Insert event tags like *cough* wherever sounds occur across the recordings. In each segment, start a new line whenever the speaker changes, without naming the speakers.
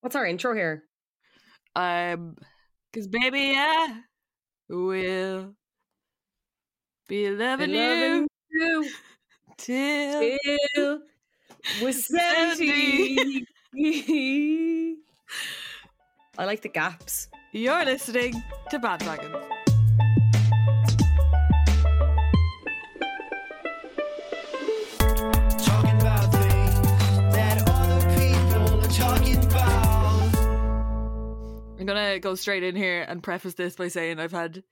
What's our intro here?
Um, cause baby, I will be loving,
Loving
you
you
till
till we're 70. *laughs* I like the gaps.
you're listening to Bad
Talking
gonna go straight in here and preface this by saying I've had,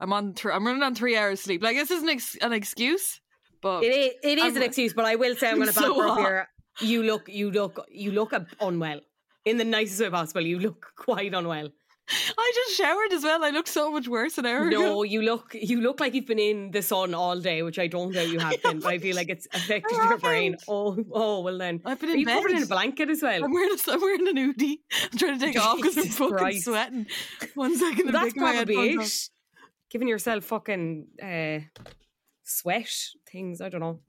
I'm on, th- I'm running on three hours sleep. Like this isn't ex- an excuse, but
It is, it is an excuse, but I will say I'm *laughs*
So
back her up here. You look, you look, you look unwell. In the nicest way possible, you look quite unwell. *laughs*
I just showered as well. I look so much worse an hour ago.
No, *laughs* you look, you look like you've been in the sun all day, which I don't know you have been. But I feel like it's *laughs* affected
I
your brain. Oh, oh, well then.
I've been
Are
in
you
bed.
covered in a blanket as well?
I'm wearing a, I'm wearing an hoodie. I'm trying to take it off because I'm fucking
Christ.
sweating. One second,
Well, that's probably it.
off.
Giving yourself fucking uh, sweat things. I don't know.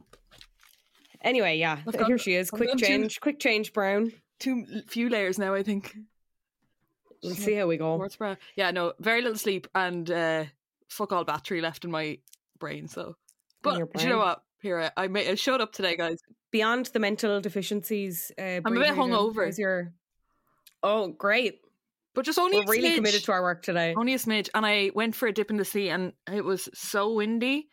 Anyway, yeah,
I've
here she is. Quick
too-
change, quick change, Brown.
Two few layers now, I think.
We'll see how we go.
Yeah, no, very little sleep and uh, fuck all battery left in my brain. So, but do you know what? Here, I, I, made, I showed up today, guys.
Beyond the mental deficiencies, uh,
I'm
a
bit hungover.
How's your? Oh, great!
But just only
really committed to our work today.
Only a smidge, and I went for a dip in the sea, and it was so windy.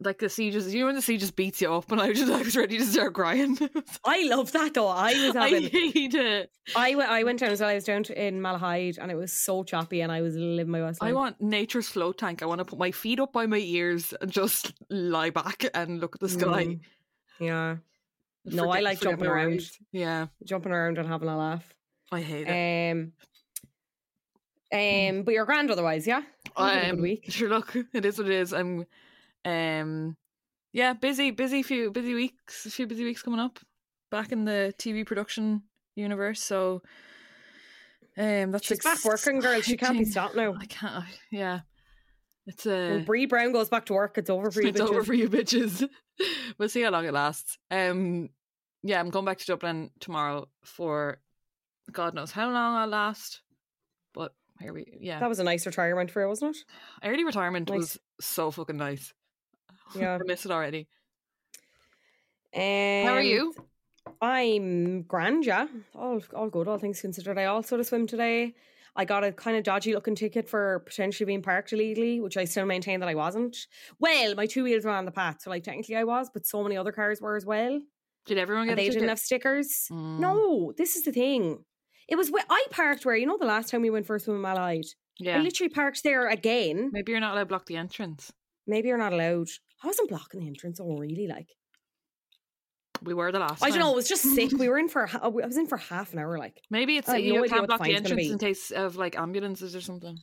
Like the sea just, you know, when the sea just beats you up, and I was just, I was ready to start crying. *laughs*
I love that though. I was having, I
hate it.
I went. I went down as well. I was down to, in Malahide, and it was so choppy, and I was living my best
I want nature's float tank. I want to put my feet up by my ears and just lie back and look at the sky.
Mm, yeah, No, I like jumping around.
worries. Yeah,
jumping around and having a laugh.
I hate it.
Um, um, but you're grand otherwise, yeah. Had good
Um,
week.
Sure, look, it is what it is. I'm, um, yeah, busy, busy few, busy weeks, a few busy weeks coming up. Back in the TV production universe, so, um, that's
She's back working, girl. She can't be stopped now.
I can't. Yeah, it's
When
a.
Bree Brown goes back to work, it's over for you.
it's over for you bitches. *laughs* we'll see how long it lasts. Um, yeah, I'm going back to Dublin tomorrow for God knows how long I'll last. But here we, yeah,
That was a nice retirement for you, wasn't it?
early retirement
nice.
was so fucking nice.
Yeah.
I miss it already.
Um,
How are you?
I'm grand, yeah. All all good, all things considered. I also to swim today. I got a kind of dodgy looking ticket for potentially being parked illegally, which I still maintain that I wasn't. Well, my two wheels were on the path, so like technically I was, but so many other cars were as well.
Did everyone get
And
a
they didn't have stickers.
Mm.
No, this is the thing. It was where I parked where you know the last time we went for a swim in Malahide. I literally parked there again.
Maybe you're not allowed to block the entrance.
Maybe you're not allowed. I wasn't blocking the entrance. Oh, really? Like
We were the last
I
time.
don't know. It was just sick. We were in for. I was in for half an hour. Like
Maybe it's
I
you
idea
can't block
the
the
fine's gonna
entrance in case of like ambulances or something.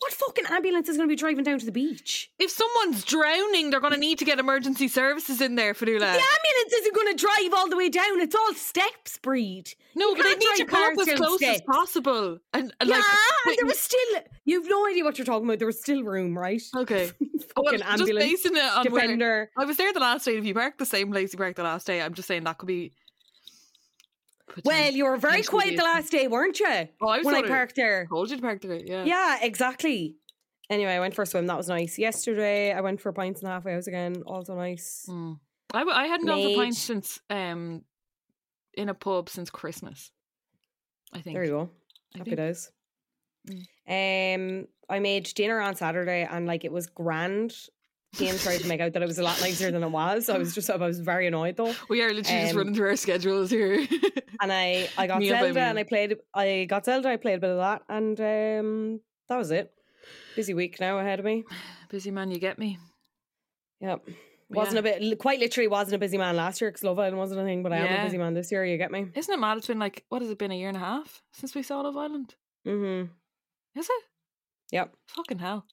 What fucking ambulance is going to be driving down to the beach?
If someone's drowning, they're going to need to get emergency services in there, Fionnuala.
The ambulance isn't going to drive all the way down. It's all steps, Bríd.
no,
you
but they need to come as close as possible. And, and
yeah,
like,
and there was still. You've no idea what you're talking about. There was still room, right?
okay. *laughs* Well,
fucking
just
ambulance
basing it on where
defender.
I was there the last day. If you parked the same place you parked the last day, I'm just saying that could be.
Well, you were very quiet the last day, weren't you?
Oh, I was
when I parked there.
told you to park there. Yeah.
Yeah, exactly. Anyway, I went for a swim. That was nice. Yesterday, I went for pints in the halfway house again. Also nice.
Mm. I, w- I hadn't gone for pints since um in a pub since Christmas. I think.
There you go.
I
Happy
think.
days.
Mm.
Um, I made dinner on Saturday and like it was grand. Ian tried to make out that it was a lot nicer than it was. I was just I was very annoyed though.
We are literally just
Um,
running through our schedules here. *laughs*
And I I got
Meal
Zelda and. I played I got Zelda. I played a bit of that and um that was it. Busy week now ahead of me. *sighs*
Busy man, you get me.
Yep. Wasn't a bit quite literally wasn't a busy man last year because Love Island wasn't a thing, but I am a busy man this year. You get me?
Isn't it mad? It's been like what has it been a year and a half since we saw Love Island?
Mm-hmm.
Is it?
Yep.
Fucking hell!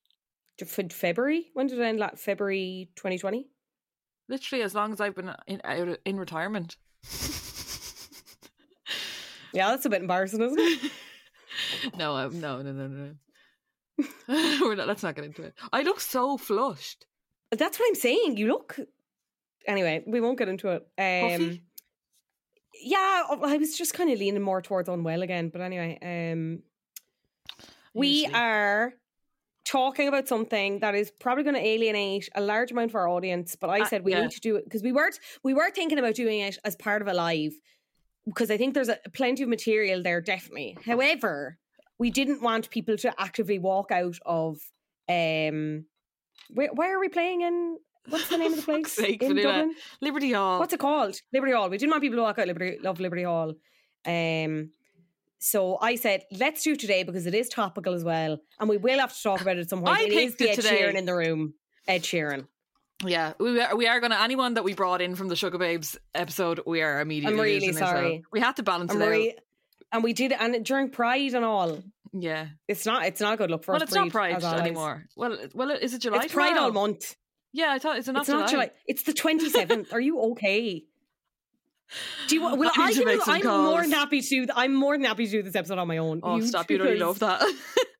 Fe- February. When did it end? Like February 2020.
Literally as long as I've been in out in retirement. *laughs*
Yeah, that's a bit embarrassing, isn't it? *laughs*
no, um, no, no, no, no. *laughs* We're not, let's not get into it. I look so flushed.
That's what I'm saying. You look. Anyway, we won't get into it. Um, yeah, I was just kind of leaning more towards unwell again. But anyway, um, we
Usually.
are talking about something that is probably going to alienate a large amount of our audience. But I
Uh,
said we
yeah.
need to do it because we weren't we were thinking about doing it as part of a live because I think there's a, plenty of material there, definitely. However, we didn't want people to actively walk out of um. Where, where are we playing in? What's the name of the *laughs* place
sake,
in. Dublin?
Liberty Hall.
What's it called? Liberty Hall. We didn't want people to walk out Liberty Love Liberty Hall. Um so I said, let's do today because it is topical as well. And we will have to talk about it at some point.
I
It is the Ed
today.
Sheeran in the room. Ed Sheeran.
Yeah, we are, we are going to anyone that we brought in from the Sugababes episode. We are immediately.
I'm really
losing as well.
sorry.
We had to balance
And,
it out.
we and we did and during Pride and all.
Yeah.
It's not it's not a good look for
Well,
us.
it's not Pride anymore. Well, well, is it July?
It's Pride all month.
Yeah, I thought it's not
it's not July. It's the 27th. *laughs* Are you okay? Do you? want? Well,
I,
I can, I'm more than happy to. I'm more than happy to do this episode on my own.
Oh, stop! You really love that.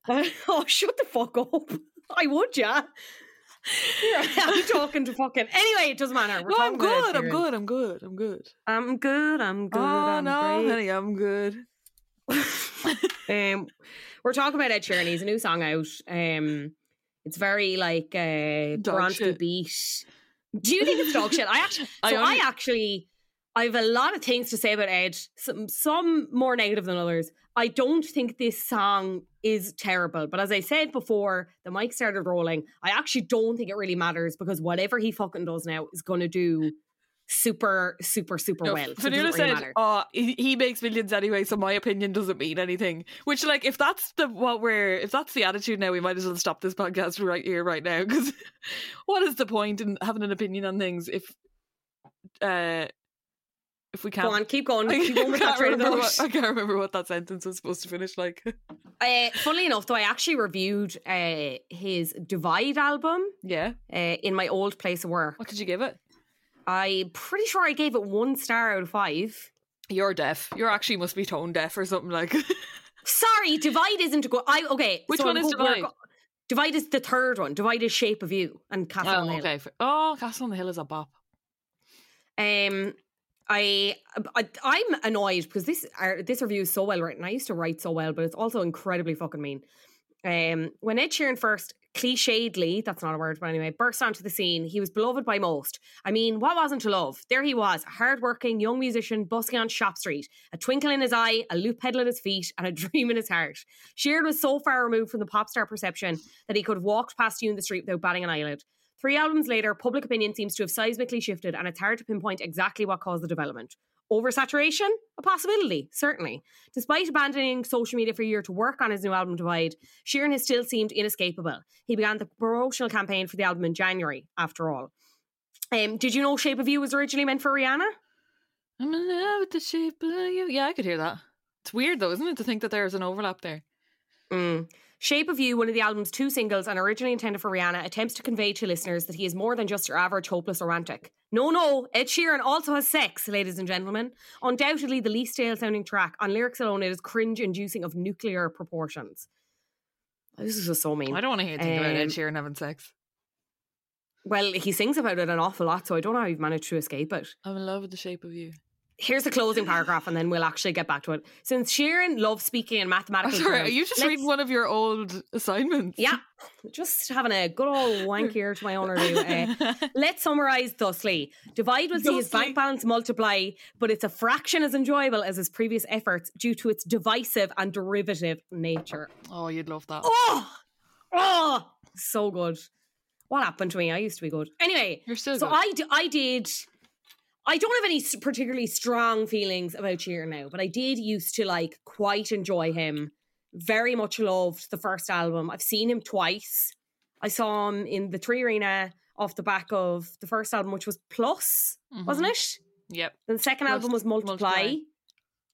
*laughs*
oh, shut the fuck up. *laughs* I would, yeah. *laughs* I'm talking to fucking. Anyway, it doesn't matter. We're
no, I'm good. I'm good. I'm good. I'm good.
I'm good. I'm good.
oh
I'm
no,
great.
honey, I'm good.
um, we're talking about Ed Sheeran. He's a new song out. Um, it's very like uh,
shit.
beat. Do you think it's dog shit? I actually,
I
so
only-
I actually, I have a lot of things to say about Edge, Some, some more negative than others. I don't think this song is terrible, but as I said before, the mic started rolling. I actually don't think it really matters because whatever he fucking does now is going to do super, super, super
No,
well. So it
Vanilla
doesn't really
said,
matter.
"Oh, he, he makes millions anyway, so my opinion doesn't mean anything." Which, like, if that's the what we're, if that's the attitude now, we might as well stop this podcast right here, right now. Because *laughs* what is the point in having an opinion on things if, uh, if we can't?
Go on, keep going. *laughs*
I
Keep going with that
can't,
train of
remember
thought.
what, I can't remember what that sentence was supposed to finish like. *laughs*
Uh, funnily enough, though, I actually reviewed uh, his Divide album
yeah.
uh, in my old place of work.
What did you give it?
I'm pretty sure I gave it one star out of five.
You're deaf. You're actually must be tone deaf or something like. *laughs*
Sorry, Divide isn't a good. I okay.
Which
so
one
I'm
is Divide?
go- Divide is the third one. Divide is Shape of You and Castle on the
oh,
Hill.
okay. Oh, Castle on the Hill is a bop.
Um, I, I I'm annoyed because this uh, this review is so well written. I used to write so well, but it's also incredibly fucking mean. Um, when Ed Sheeran first clichédly, that's not a word, but anyway, burst onto the scene, he was beloved by most. I mean, what wasn't to love? There he was, a hardworking young musician busking on Shop Street, a twinkle in his eye, a loop pedal at his feet, and a *laughs* dream in his heart. Sheeran was so far removed from the pop star perception that he could have walked past you in the street without batting an eyelid. Three albums later, public opinion seems to have seismically shifted, and it's hard to pinpoint exactly what caused the development. Oversaturation? A possibility, certainly. Despite abandoning social media for a year to work on his new album Divide, Sheeran has still seemed inescapable. He began the promotional campaign for the album in January, after all. Um, did you know Shape of You was originally meant for Rihanna?
I'm in love with the shape of you. Yeah, I could hear that. It's weird though, isn't it, to think that there's an overlap there.
Mm. Shape of You, one of the album's two singles and originally intended for Rihanna, attempts to convey to listeners that he is more than just your average hopeless romantic. No, no, Ed Sheeran also has sex, ladies and gentlemen. Undoubtedly the least stale sounding track. On lyrics alone, it is cringe inducing of nuclear proportions. This is just so mean.
I don't want to hear think about Ed
Um,
Sheeran having sex.
Well, he sings about it an awful lot, so I don't know how you've managed to escape it.
I'm in love with the shape of you.
Here's the closing paragraph, and then we'll actually get back to it. Since Sheeran loves speaking in
I'm
mathematical
sorry,
terms,
are you just
let's-
reading one of your old assignments?
Yeah, just having a good old wank here to my owner. Do. Uh, *laughs* let's summarise thusly. Divide will see his
Thusly.
bank balance multiply, but it's a fraction as enjoyable as his previous efforts due to its divisive and derivative nature.
oh, you'd love that.
Oh, oh, so good. What happened to me? I used to be good. Anyway,
You're still
so
good.
I, d- I did. I don't have any particularly strong feelings about Sheeran now, but I did used to like quite enjoy him. Very much loved the first album. I've seen him twice. I saw him in the Three Arena off the back of the first album, which was Plus, mm-hmm. wasn't it?
Yep.
Then the second
Plus,
album was Multiply,
Multiply.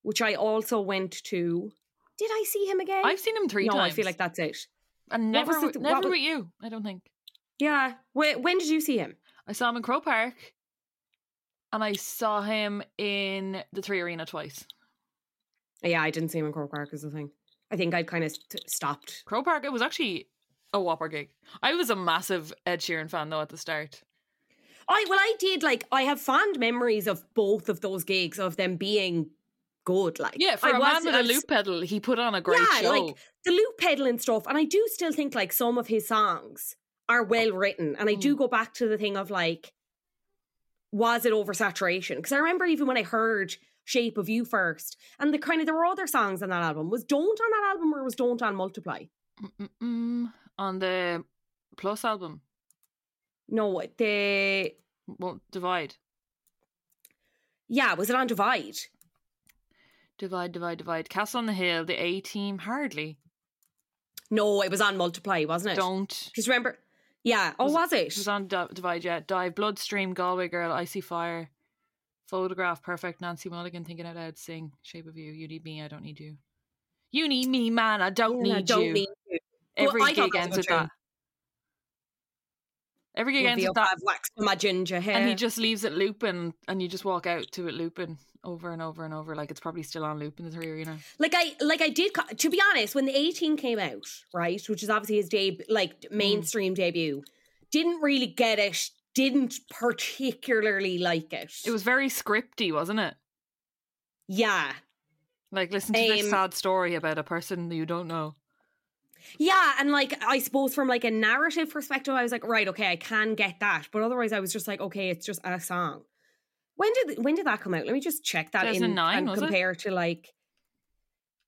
which I also went to. Did I see him again?
I've seen him three
no,
times.
I feel like that's it.
and never,
it-
never
was-
with you. I don't think.
Yeah. When did you see him?
I saw him in Croke Park, and I saw him in the Three Arena twice.
Yeah, I didn't see him in Croke Park is the thing. I think I'd kind of st- stopped.
Croke Park. It was actually a whopper gig. I was a massive Ed Sheeran fan though at the start.
I well, I did like I have fond memories of both of those gigs of them being good. Like
Yeah, for
I
a man with a loop pedal, he put on a great
yeah,
show.
like the loop pedal and stuff. And I do still think like some of his songs are well written. And I do
Mm.
go back to the thing of like, was it oversaturation? Because I remember even when I heard Shape of You first, and the kind of there were other songs on that album. Was Don't on that album or was Don't on Multiply?
Mm-mm-mm. on the Plus album,
No, the
won't divide,
yeah, was it on Divide?
divide, divide, divide. Castle on the Hill, the A Team, hardly.
No, it was on Multiply, wasn't it?
Don't.
Because remember, yeah. Oh,
Was-
was it?
It was on Di- Divide Yet. Dive, Bloodstream, Galway Girl, I See Fire, Photograph, Perfect, Nancy Mulligan, Thinking Out Loud, Sing, Shape of You, You Need Me, I Don't Need You. You need me, man, I don't
Yeah,
need
don't
you.
need you.
Every
I thought
gig ends with that. Every gig ends with that.
I've waxed my ginger hair.
And he just leaves it looping, and you just walk out to it looping over and over and over. Like it's probably still on loop in the three arena.
like I like I did to be honest when the A Team came out right which is obviously his deb like
Mm.
mainstream debut didn't really get it didn't particularly like it
It was very scripty, wasn't it?
yeah
Like listen to this
Um,
sad story about a person you don't know.
yeah and like I suppose from like a narrative perspective I was like right okay I can get that but otherwise I was just like okay it's just a song when did when did that come out let me just check that in and
was it?
compare to like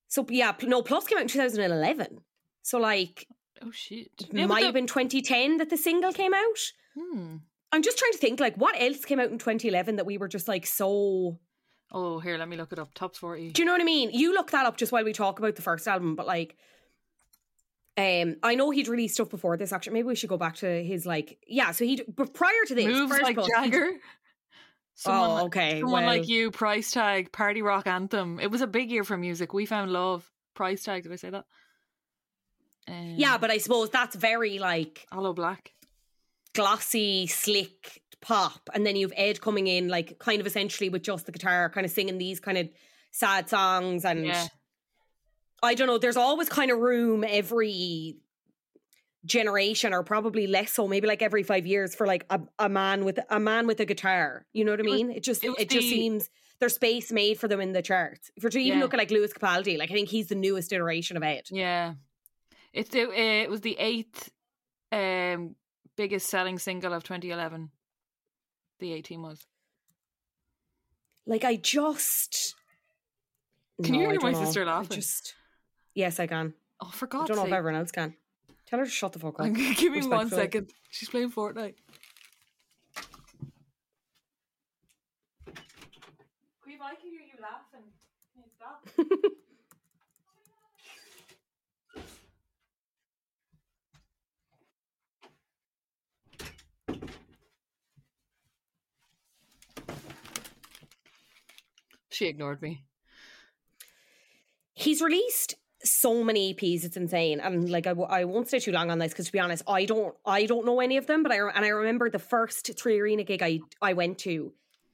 so yeah no plus came out in 2011 so like
Oh shit!
it
Yeah,
might
the-
have been 2010 that the single came out
Hmm.
I'm just trying to think like what else came out in 2011 that we were just like so
Oh, here, let me look it up. Top forty.
Do you know what I mean? You look that up just while we talk about the first album, but like um I know he'd released stuff before this actually. Maybe we should go back to his like yeah, so he but prior to this
Moves
first
like Jagger. Someone
Oh,
like-
okay.
Someone
well,
like you, price tag, party rock anthem. It was a big year for music. We found love. Price tag. Did I say that? Um,
Yeah, but I suppose that's very like
Hollow Black.
glossy, slick pop. And then you've Ed coming in like kind of essentially with just the guitar, kind of singing these kind of sad songs and
Yeah.
I don't know, there's always kind of room every generation or probably less so maybe like every 5 years for like a, a man with a man with a guitar you know what i
It
mean it just
it
it, just
the-
seems there's space made for them in the charts if you're to even
Yeah.
look at like Lewis Capaldi like i think he's the newest iteration of Ed
Yeah. It's the, uh, it was the eighth um biggest selling single of 2011. The A Team was.
like i just
Can you
No, I
hear my
know.
sister
I
laughing?
just yes i can
Oh, for
i don't know if everyone else can tell her to shut the fuck up *laughs*
Give me one second. She's playing Fortnite. Queeve, I can hear you laughing. Can you stop? She ignored me.
he's released so many EPs it's insane and like I, w- I won't stay too long on this because to be honest I don't I don't know any of them but I re- and I remember the first three arena gig I I went to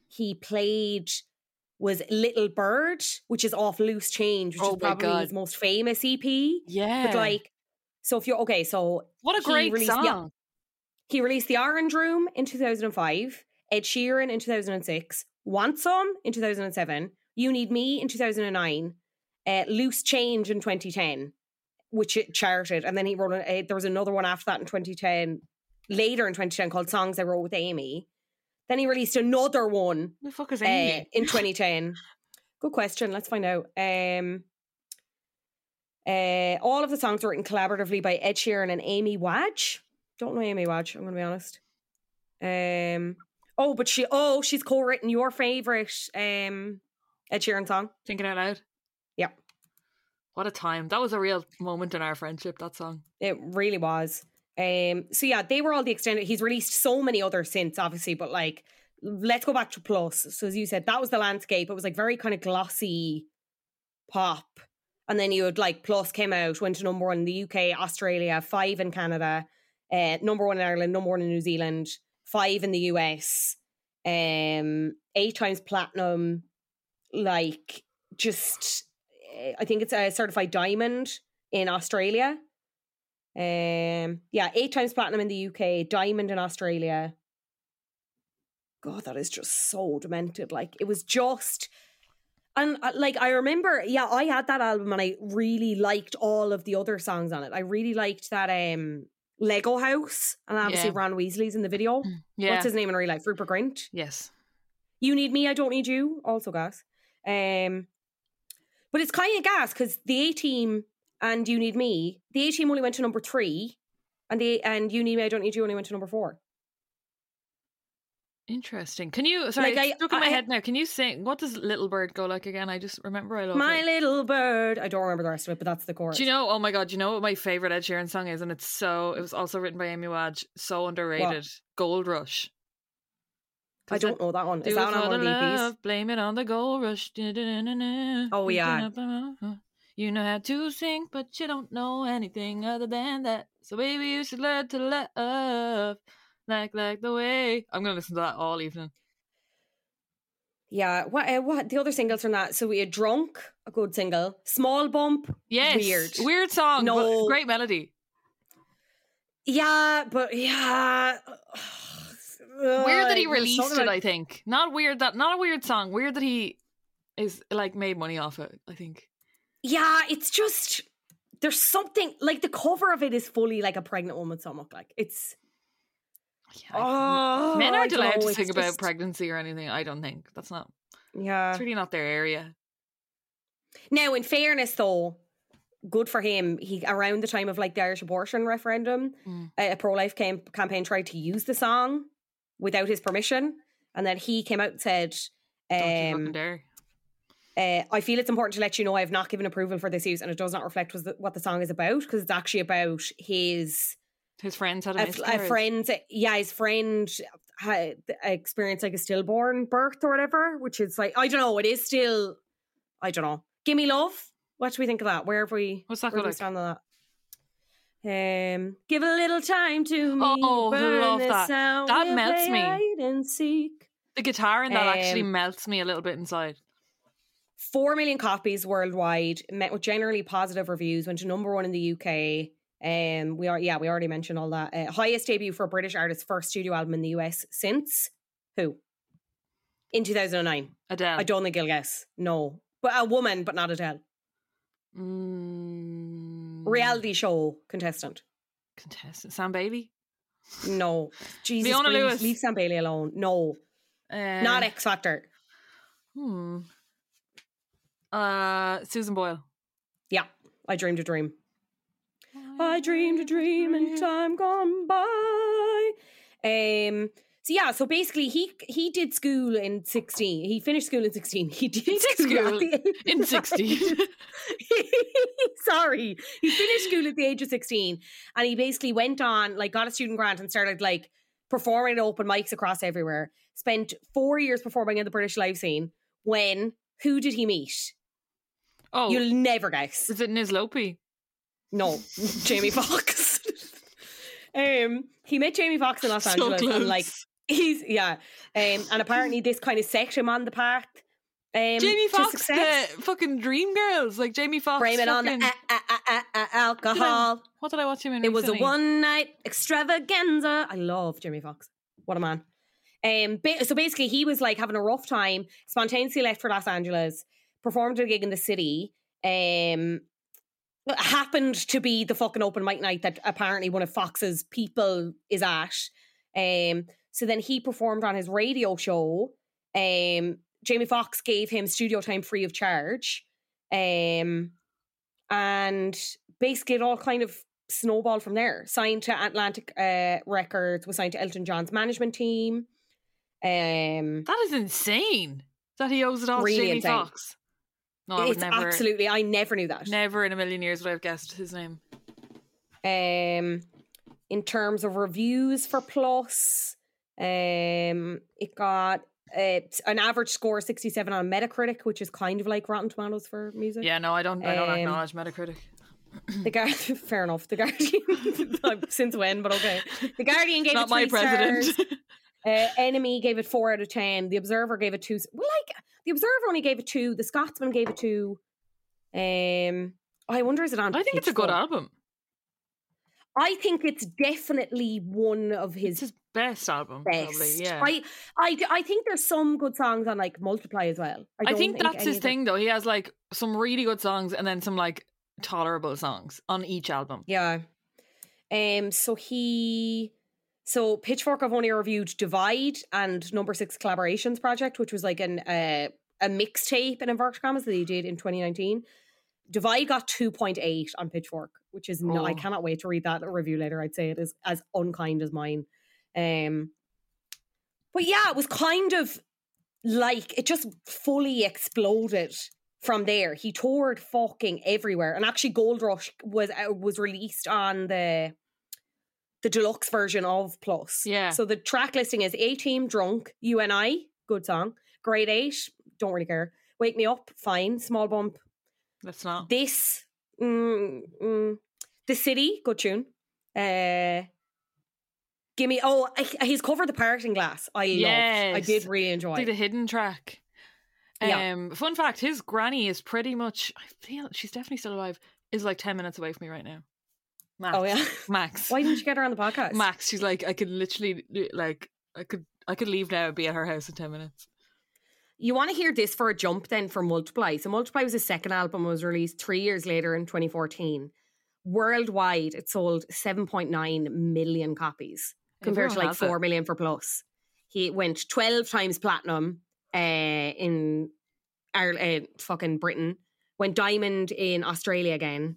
he played was Little Bird which is off Loose Change which
Oh
is probably
God.
his most famous EP
Yeah.
but like so if you're okay so
what a great
released-
song.
yeah. he released The Orange Room in 2005 Ed Sheeran in 2006 Want Some in 2007 You Need Me in 2009 uh, Loose Change in 2010, which it charted, and then he wrote. A, uh, there was another one after that in 2010, later in 2010 called "Songs I Wrote with Amy." Then he released another one
the fuck is
uh,
Amy?
in *laughs* 2010. Good question. Let's find out. Um, uh, all of the songs were written collaboratively by Ed Sheeran and Amy Wadge. Don't know Amy Wadge. I'm going to be honest. Um. Oh, but she. Oh, she's co-written your favorite um Ed Sheeran song.
Thinking out loud. What a time. That was a real moment in our friendship, that song.
It really was. Um, so yeah, they were all the extended. He's released so many other since, obviously, but like, let's go back to Plus. So as you said, that was the landscape. It was like very kind of glossy pop, and then you had like Plus came out, went to number one in the UK, Australia, five in Canada, uh, number one in Ireland, number one in New Zealand, five in the US, um, eight times platinum, like just. I think it's a certified diamond in Australia. Um, yeah, eight times platinum in the UK, diamond in Australia. God, that is just so demented. Like it was just. And uh, like I remember, yeah, I had that album and I really liked all of the other songs on it. I really liked that um Lego House and obviously
Yeah.
Ron Weasley's in the video.
Yeah.
What's his name in real life? Rupert Grint.
yes.
You need me, I don't need you. Also guys. Um, but it's kind of gas because the A team and You Need Me, the A team only went to number three, and the and You Need Me, I don't need you only went to number four.
Interesting. Can you? Sorry,
Like, I-
stuck in my
I-
head now. Can you sing? What does Little Bird go like again? I just remember I love
My
it.
little bird. I don't remember the rest of it, but that's the chorus.
Do you know? Oh my god! Do you know what my favorite Ed Sheeran song is? And it's so. It was also written by Amy Wadge. So underrated. Gold Rush.
I don't know that one. Is that one on one
the
of EPs?
blame it on the gold rush.
Oh, yeah.
You know how to sing, but you don't know anything other than that. So baby, you should learn to love, like like the way. I'm gonna listen to that all evening.
Yeah. What? Uh, what? The other singles from that. So we had drunk, a good single. Small bump.
Yes,
Weird.
weird song. No. great melody.
Yeah, but yeah.
Weird that he released it.
about-
I think not weird that not a weird song. Weird that he is like made money off it. I think.
Yeah, it's just there's something like the cover of it is fully like a pregnant woman's stomach. Like it's
Yeah,
oh,
Men aren't allowed to sing about pregnancy or anything. I don't think that's not.
Yeah.
It's really not their area.
Now, in fairness, though, good for him. He around the time of like the Irish abortion referendum,
Mm.
a, a pro life cam- campaign tried to use the song without his permission, and then he came out and said. Um, uh, I feel it's important to let you know I have not given approval for this use, and it does not reflect was the, what the song is about because it's actually about his
His friends had a,
a, a friend. Yeah, his friend had experienced like a stillborn birth or whatever, which is like I don't know. It is still I don't know. Give me love. What do we think of that? Where have we?
What's that
where we
like?
stand on that? Um, give a little time to me.
Oh, I
burn
love that. That
we'll
melts me.
hide and seek.
The guitar in that actually
Um,
melts me a little bit inside.
Four million copies worldwide, met with generally positive reviews, went to number one in the UK. Um, we are yeah, we already mentioned all that. Uh, highest debut for a British artist's first studio album in the US since who? In two thousand and nine.
Adele.
I don't think you'll guess. No, but a woman, but not Adele.
Mm,
Reality show contestant.
contestant Sam Bailey.
No, Jesus, please,
Lewis.
leave Sam Bailey alone. No,
Uh,
not X Factor.
Hmm. Uh, Susan Boyle.
Yeah, I dreamed a dream. I dreamed a dream in time gone by. Um. So yeah, so basically, he he did school in sixteen. He finished school in sixteen. He did, school,
in 16. *laughs*
Sorry, he finished school at the age of sixteen, and he basically went on like got a student grant and started like performing at open mics across everywhere. Spent four years performing in the British live scene. When who did he meet?
Oh,
You'll never guess.
is it Nizlopi?
No, *laughs* Jamie Foxx. *laughs* um, he met Jamie Foxx in Los
So
Angeles, and like
close.
He's yeah, um, and apparently this kind of set him on the path. Um,
Jamie
to
Foxx, the fucking Dream Girls, like Jamie Foxx.
Blame it on the a- a- a- alcohol.
What did I watch him in?
It was a one night extravaganza. I love Jamie Foxx. What a man. Um, so basically, he was like having a rough time. Spontaneously left for Los Angeles. Performed a gig in the city. Um, happened to be the fucking open mic night that apparently one of Foxx's people is at. Um, so then he performed on his radio show. Um, Jamie Foxx gave him studio time free of charge. Um, and basically it all kind of snowballed from there. Signed to Atlantic uh, Records, was signed to Elton John's management team. Um,
That is insane. That he owes it all
Really
to Jamie
insane.
Foxx. No, I
it's
never,
absolutely, I never knew that.
never in a million years would I have guessed his name.
Um, in terms of reviews for Plus, um, it got uh, an average score of 67 on Metacritic, which is kind of like Rotten Tomatoes for music.
Yeah, no, I don't. I don't
Um,
acknowledge Metacritic.
The Guardian, *laughs* fair enough. The Guardian, *laughs* since when? But okay. The Guardian gave
Not
it
my
three
president.
stars. *laughs* Uh, NME gave it four out of ten. The Observer gave it two. Well, like the Observer only gave it two. The Scotsman gave it two. Um, I wonder is it on?
I think it's a good album.
I think it's definitely one of his
best album.
best.
Probably, yeah.
I, I, I think there's some good songs on like Multiply as well. I,
I
don't
think that's his thing though. He has like some really good songs and then some like tolerable songs on each album.
Yeah. Um. So he. So Pitchfork have only reviewed Divide and Number Six Collaborations Project, which was like an uh, a mixtape in inverted commas that he did in 2019. Divide got 2.8 on Pitchfork, which is no, I
Oh.
cannot wait to read that review later. I'd say it is as unkind as mine. Um, but yeah, it was kind of like it just fully exploded from there. He toured fucking everywhere, and actually, Gold Rush was uh, was released on the the deluxe version of Plus.
Yeah.
So the track listing is A Team, Drunk, You and I, good song. Grade eight, don't really care. Wake Me Up, fine. Small Bump,
That's not.
this, mm, mm, The City, good tune. Uh, give me, oh, he's covered the parting glass. I loved. I did really enjoy.
Like the hidden track.
Yeah.
Um, fun fact: his granny is pretty much. I feel she's definitely still alive. Is like ten minutes away from me right now. Max.
oh yeah. *laughs*
Max.
Why didn't you get her on the podcast?
Max. She's like, I could literally like, I could, I could leave now and be at her house in ten minutes.
You want to hear this for a jump then for Multiply. So Multiply was his second album, was released three years later in 2014. Worldwide, it sold 7.9 million copies compared to like
it.
4 million for Plus. He went 12 times platinum uh, in Ireland, uh, fucking Britain, went diamond in Australia again.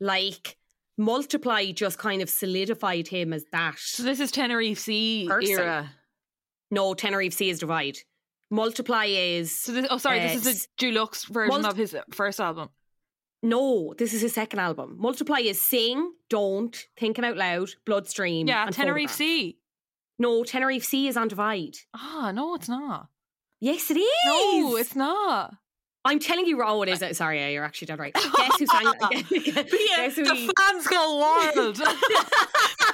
Like, Multiply just kind of solidified him as that.
So this is Tenerife Sea
Person.
era.
No, Tenerife Sea is Divide. Multiply is.
So this, oh, sorry,
Uh,
this is the deluxe version of his first album.
No, this is his second album. Multiply is Sing, Don't, Thinking Out Loud, Bloodstream.
Yeah, Tenerife. C.
No, Tenerife Sea is on Divide.
Ah, no, it's not.
Yes, it is.
No, it's not.
I'm telling you, oh, it is. Sorry, yeah, you're actually dead right. *laughs* *laughs* Guess who sang? guess who he-
the fans go wild. *laughs*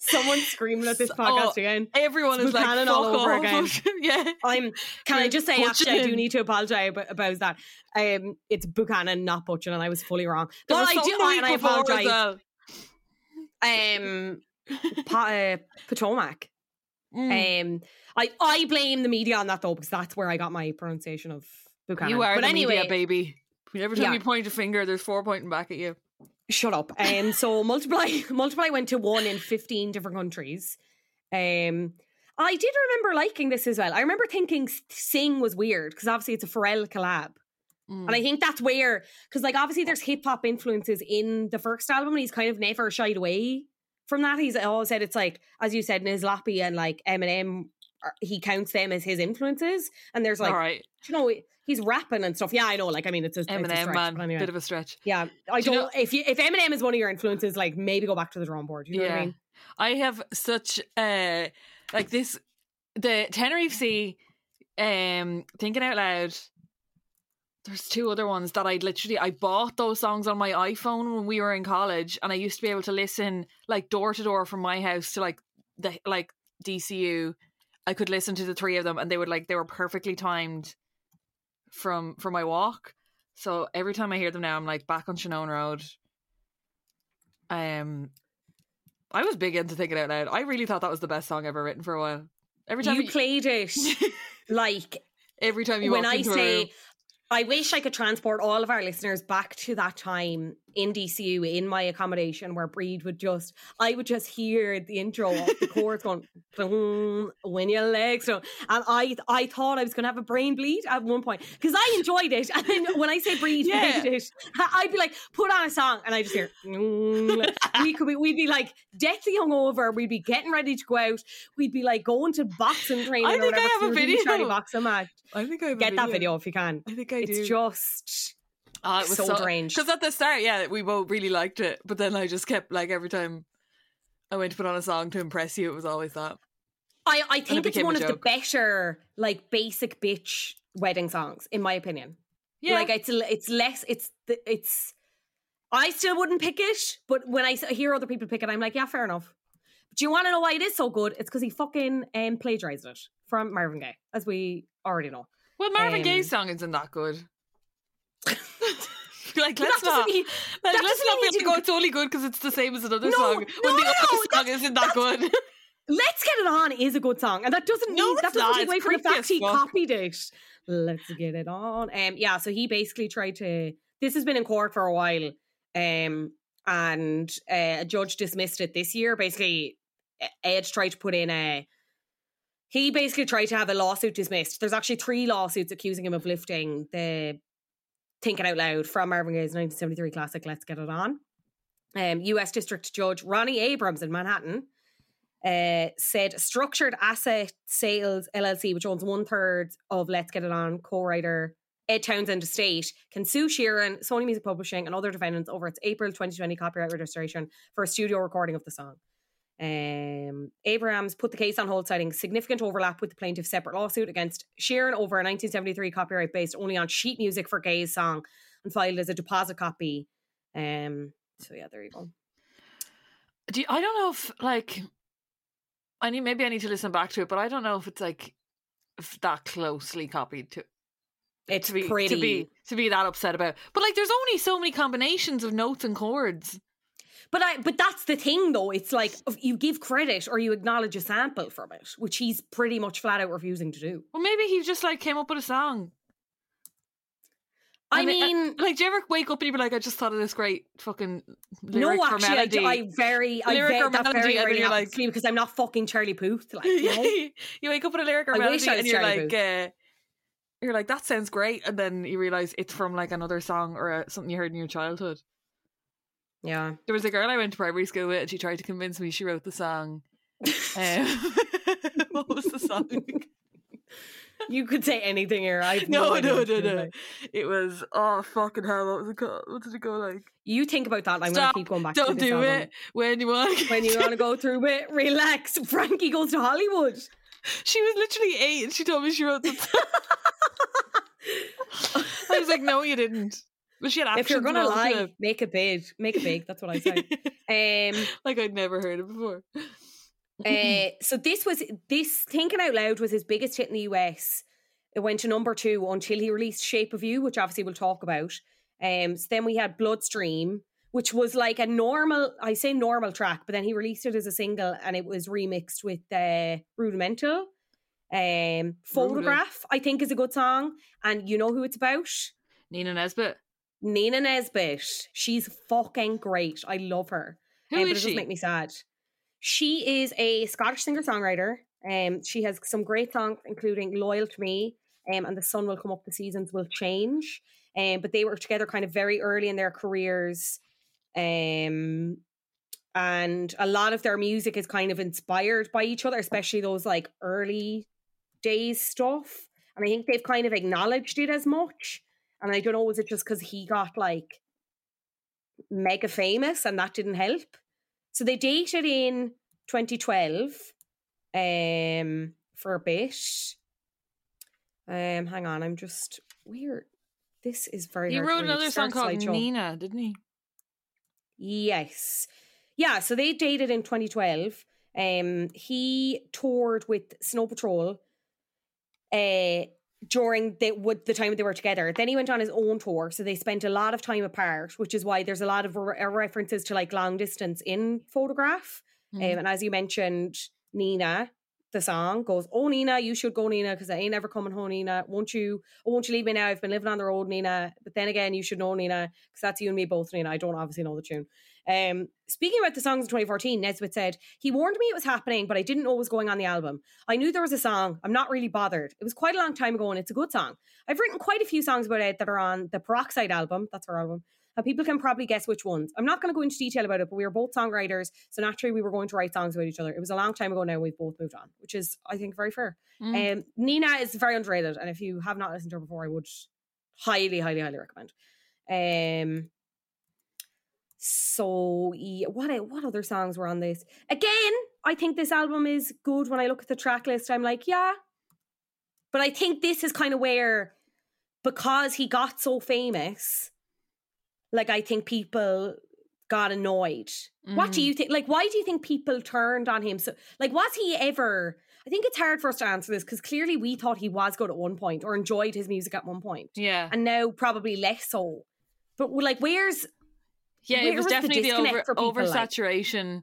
Someone's screaming at this podcast
oh,
again.
Everyone is like,
Buchanan
fuck
all over
off.
again. *laughs*
yeah.
I'm. Can I
You're
just say, actually, I do need to apologize about, about that. Um, it's Buchanan, not Butchin, and I was fully wrong.
There
But I do,
week
and I apologize.
well.
Um, pa- uh, Potomac.
Mm.
Um, I I blame the media on that though because that's where I got my pronunciation of Buchanan.
you are
but anyway,
media, baby. Every time
Yeah.
you point a finger, there's four pointing back at you.
Shut up. Um, so *laughs* multiply multiply went to one in fifteen different countries. Um, I did remember liking this as well. I remember thinking Sing was weird because obviously it's a Pharrell collab,
Mm.
and I think that's where because like obviously there's hip hop influences in the first album, and he's kind of never shied away from that. He's always said it's like as you said, Nizlopi and like Eminem. Are- He counts them as his influences, and there's like
right,
you know, he's rapping and stuff. Yeah, I know. Like, I mean, it's a, it's a stretch,
man,
anyway.
bit of a stretch.
yeah, I
Do
don't if you if Eminem is one of your influences, like maybe go back to the drawing board. You know what I mean?
I have such uh like this the Tenerife Sea um thinking out loud there's two other ones that I literally I bought those songs on my iPhone when we were in college and I used to be able to listen like door to door from my house to like the like DCU I could listen to the three of them and they would like they were perfectly timed from from my walk so every time I hear them now I'm like back on Shannon Road um I was big into thinking out loud. I really thought that was the best song ever written for a while. Every time
You played it *laughs* like
every time you
when I say. I wish I could transport all of our listeners back to that time in DCU in my accommodation where Bríd would just, I would just hear the intro of the *laughs* chorus going, boom, when your legs don't. And I, I thought I was going to have a brain bleed at one point because I enjoyed it. *laughs* And then when I say Bríd
Yeah.
hated it, I'd be like, put on a song, and I just hear, mm. *laughs* we could be, we'd be like deathly hungover. We'd be getting ready to go out. We'd be like going to boxing training.
I
or
think I have a
we were doing
video.
shiny boxing match.
I think I
Get that video if you can.
I think I
It's
do.
just
Ah, it was
so deranged.
Because at the start, yeah, we both really liked it, but then I just kept like every time I went to put on a song to impress you, it was always that.
I, I think it's one of the better like basic bitch wedding songs in my opinion.
Yeah,
Like it's it's less it's it's I still wouldn't pick it, but when I hear other people pick it, I'm like, yeah, fair enough. But do you want to know why it is so good? It's because he fucking um, plagiarized it from Marvin Gaye, as we already know.
well, Marvin
um,
Gaye's song isn't that good. *laughs* like, let's
that
not.
mean-
Like, let's
doesn't
be like, oh, it's only good because it's the same as another
No,
song. When
no,
the
no,
other song isn't that good. *laughs*
Let's Get It On is a good song, and that doesn't
No,
mean that
it's
doesn't
not.
take
It's
away from the fact he copied it. Let's Get It On. Um, yeah, so he basically tried to. This has been in court for a while, um, and uh, a judge dismissed it this year. Basically, Ed tried to put in a. He basically tried to have a lawsuit dismissed. There's actually three lawsuits accusing him of lifting the Thinking Out Loud from Marvin Gaye's 1973 classic Let's Get It On. Um, US District Judge Ronnie Abrams in Manhattan uh, said Structured Asset Sales LLC, which owns one third of Let's Get It On co writer Ed Townsend Estate, can sue Sheeran, Sony Music Publishing, and other defendants over its April 2020 copyright registration for a studio recording of the song. Um, Abrams put the case on hold, citing significant overlap with the plaintiff's separate lawsuit against Sheeran over a 1973 copyright based only on sheet music for Gaye's song and filed as a deposit copy. Um, so yeah, there you go.
Do you, I don't know if like I need maybe I need to listen back to it, but I don't know if it's like if that closely copied to
It's
to be
pretty.
to be to be that upset about. But like, there's only so many combinations of notes and chords.
But I, but that's the thing though. It's like you give credit or you acknowledge a sample from it, which he's pretty much flat out refusing to do.
Well, maybe he just like came up with a song.
I
And it- uh,
mean,
like, do you ever wake up and you're like, I just thought of this great fucking
no,
lyric or
actually, I,
melody?
d- I very, I
Lyric
very,
or melody,
very
and then you're like-
to me because I'm not fucking Charlie Puth. Like, you know? *laughs*
you wake up with a lyric or
I
melody
I
and you're
Charlie
like, uh, you're like, that sounds great, and then you realize it's from like another song or uh, something you heard in your childhood.
Yeah.
There was a girl I went to primary school with, and she tried to convince me she wrote the song. Um, *laughs* what was the song?
You could say anything here. I no,
no, no, no, no. It was oh fucking hell. What was it called? What did it go like?
You think about that. I'm
Stop.
going to keep going back.
Don't do
album.
it when you want.
When you want to go through it, relax. *laughs* Frankie goes to Hollywood.
She was literally eight, and she told me she wrote the. *laughs* song. I was like, no, you didn't. She had
if you're gonna lie, make it big. Make it big. That's what I say. *laughs* Um,
like I'd never heard it before.
Uh, *laughs* so this was this thinking out loud was his biggest hit in the US. It went to number two until he released Shape of You, which obviously we'll talk about. Um, so then we had Bloodstream, which was like a normal, I say normal track, but then he released it as a single and it was remixed with uh, Rudimental. Um, Photograph, I think, is a good song, and you know who it's about?
Nina Nesbitt.
Nina Nesbitt. She's fucking great. I love her.
Who
Um,
is
but it does
she?
make me sad. She is a Scottish singer songwriter. Um, she has some great songs, including "Loyal to Me" um, and "The Sun Will Come Up, the Seasons Will Change." Um, but they were together kind of very early in their careers, um, and a lot of their music is kind of inspired by each other, especially those like early days stuff. And I think they've kind of acknowledged it as much. And I don't know, was it just because he got like mega famous and that didn't help? So they dated in 2012 um, for a bit. Um, hang on, I'm just weird. This is very.
He wrote another song called. Nina, didn't he?
Yes. Yeah, so they dated in 2012. Um, he toured with Snow Patrol uh, during the with the time they were together. Then he went on his own tour, so they spent a lot of time apart, which is why there's a lot of re- uh, references to like long distance in Photograph.
Mhm.
Um, and as you mentioned, Nina, the song goes, "Oh Nina, you should go, Nina, because I ain't ever coming home, Nina. Won't you? Oh, won't you leave me now? I've been living on the road, Nina. But then again, you should know, Nina, because that's you and me both, Nina. I don't obviously know the tune." Um, speaking about the songs in 2014, Nesbitt said, He warned me it was happening, but I didn't know what was going on the album. I knew there was a song. I'm not really bothered. It was quite a long time ago and it's a good song. I've written quite a few songs about it that are on the Peroxide album. That's our album. And people can probably guess which ones. I'm not going to go into detail about it, but we were both songwriters. So naturally, we were going to write songs about each other. It was a long time ago now. We've both moved on, which is, I think, very fair.
Mm.
Um, Nina is very underrated. And if you have not listened to her before, I would highly, highly, highly recommend. Um, so what what other songs were on this? Again, I think this album is good. When I look at the track list, I'm like, yeah. But I think this is kind of where, because he got so famous, like I think people got annoyed. What do
Mhm.
you think? Like, why do you think people turned on him? So, like, was he ever? I think it's hard for us to answer this because clearly we thought he was good at one point or enjoyed his music at one point,
Yeah,
and now probably less so. But like, where's
yeah.
where
It was
was
definitely the,
disconnect
over
people, like?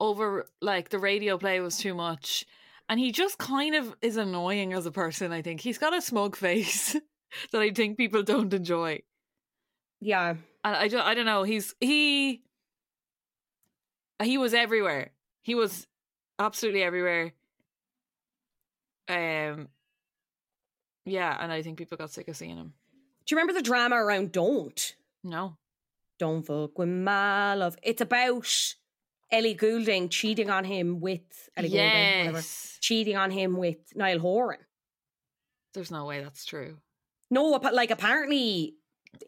over like the radio play was too much. And he just kind of is annoying as a person, I think. He's got a smug face *laughs* that I think people don't enjoy.
Yeah.
And I just, I don't know. He's he he was everywhere. He was absolutely everywhere. Um yeah, and I think people got sick of seeing him.
Do you remember the drama around Don't?
No.
With my love. It's about Ellie Goulding cheating on him with Ellie Goulding, whatever. Cheating on him with Niall Horan.
There's no way that's true.
No, appa- like apparently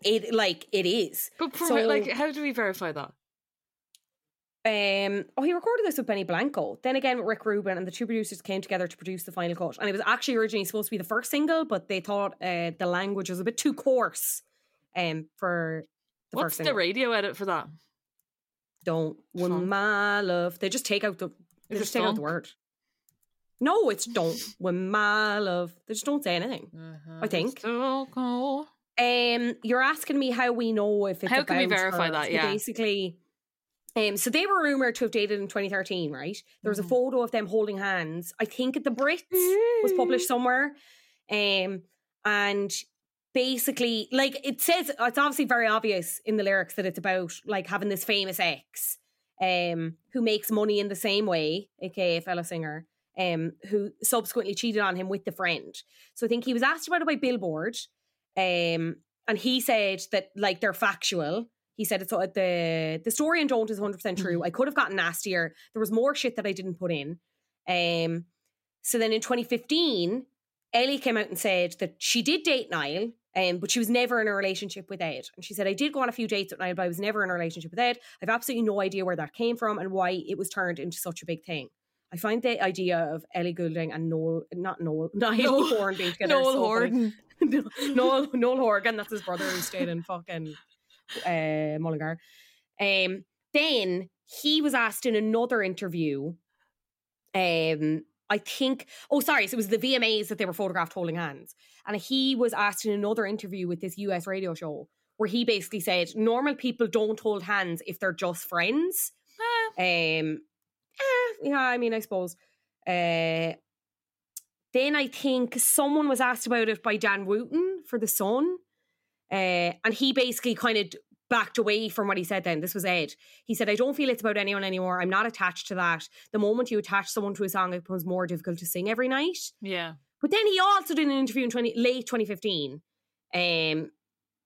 it like it is.
But from,
So-
like how do we verify that?
Um, oh, he recorded this with Benny Blanco. Then again with Rick Rubin, and the two producers came together to produce the final cut. And it was actually originally supposed to be the first single, but they thought uh, the language was a bit too coarse um, for the
What's the radio edit for that?
Don't win my love. They just take out the. They just take out the word. No, it's don't win my love. They just don't say anything. I think.
Cool.
Um, you're asking me how we know if it's
How can we verify that? Yeah.
basically, um, so they were rumored to have dated in 2013, right? There was a photo of them holding hands. I think at the Brits was published somewhere, um, and basically, like it says, it's obviously very obvious in the lyrics that it's about like having this famous ex, um, who makes money in the same way, aka a fellow singer. Um, who subsequently cheated on him with the friend. So I think he was asked about it by Billboard, um, and he said that like they're factual. He said it's uh, the the story and don't is 100 percent true. I could have gotten nastier. There was more shit that I didn't put in. Um, so then in 2015, Ellie came out and said that she did date Niall, um, but she was never in a relationship with Ed. And she said, I did go on a few dates with Niall, but I was never in a relationship with Ed. I've absolutely no idea where that came from and why it was turned into such a big thing. I find the idea of Ellie Goulding and Noel, not Noel, *laughs* Niall
Noel-
Horan being together.
Noel
so.
Horton. *laughs*
Noel, Noel Horgan, that's his brother who stayed in fucking uh, Mullingar. Um, then he was asked in another interview, um, I think, oh, sorry, so it was the VMAs that they were photographed holding hands. And he was asked in another interview with this US radio show where he basically said normal people don't hold hands if they're just friends.
Ah,
Um, eh, yeah, I mean, I suppose. Uh, then I think someone was asked about it by Dan Wootton for the Sun, uh, and he basically kind of backed away from what he said. Then this was Ed. He said, "I don't feel it's about anyone anymore. I'm not attached to that. The moment you attach someone to a song, it becomes more difficult to sing every night."
yeah.
But then he also did an interview in 20, late 2015 um,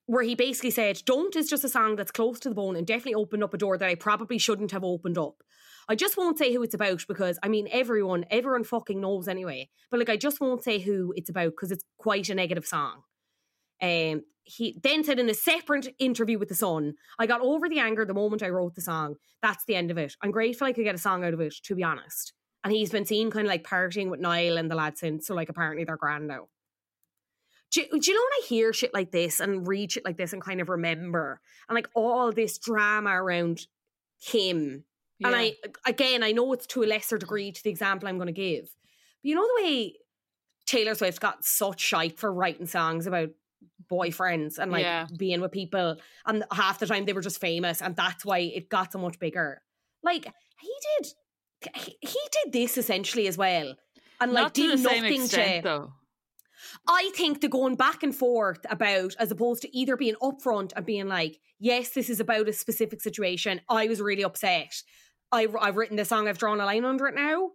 where he basically said, Don't is just a song that's close to the bone and definitely opened up a door that I probably shouldn't have opened up. I just won't say who it's about because, I mean, everyone, everyone fucking knows anyway. But like, I just won't say who it's about because it's quite a negative song. Um, he then said in a separate interview with The Sun, I got over the anger the moment I wrote the song. That's the end of it. I'm grateful I could get a song out of it, to be honest. And he's been seen kind of like partying with Niall and the lads since. So like apparently they're grand now. Do, you- do you know when I hear shit like this and read shit like this and kind of remember and like all this drama around him?
yeah.
And I again I know it's to a lesser degree to the example I'm going to give. But you know the way Taylor Swift got such shite for writing songs about boyfriends and like
Yeah.
being with people and half the time they were just famous and that's why it got so much bigger. Like he did he, he did this essentially as well. And like
Not to
did
the same
nothing
extent,
to
though.
I think the going back and forth about, as opposed to either being upfront and being like, yes, this is about a specific situation. I was really upset. I, I've written the song, I've drawn a line under it now.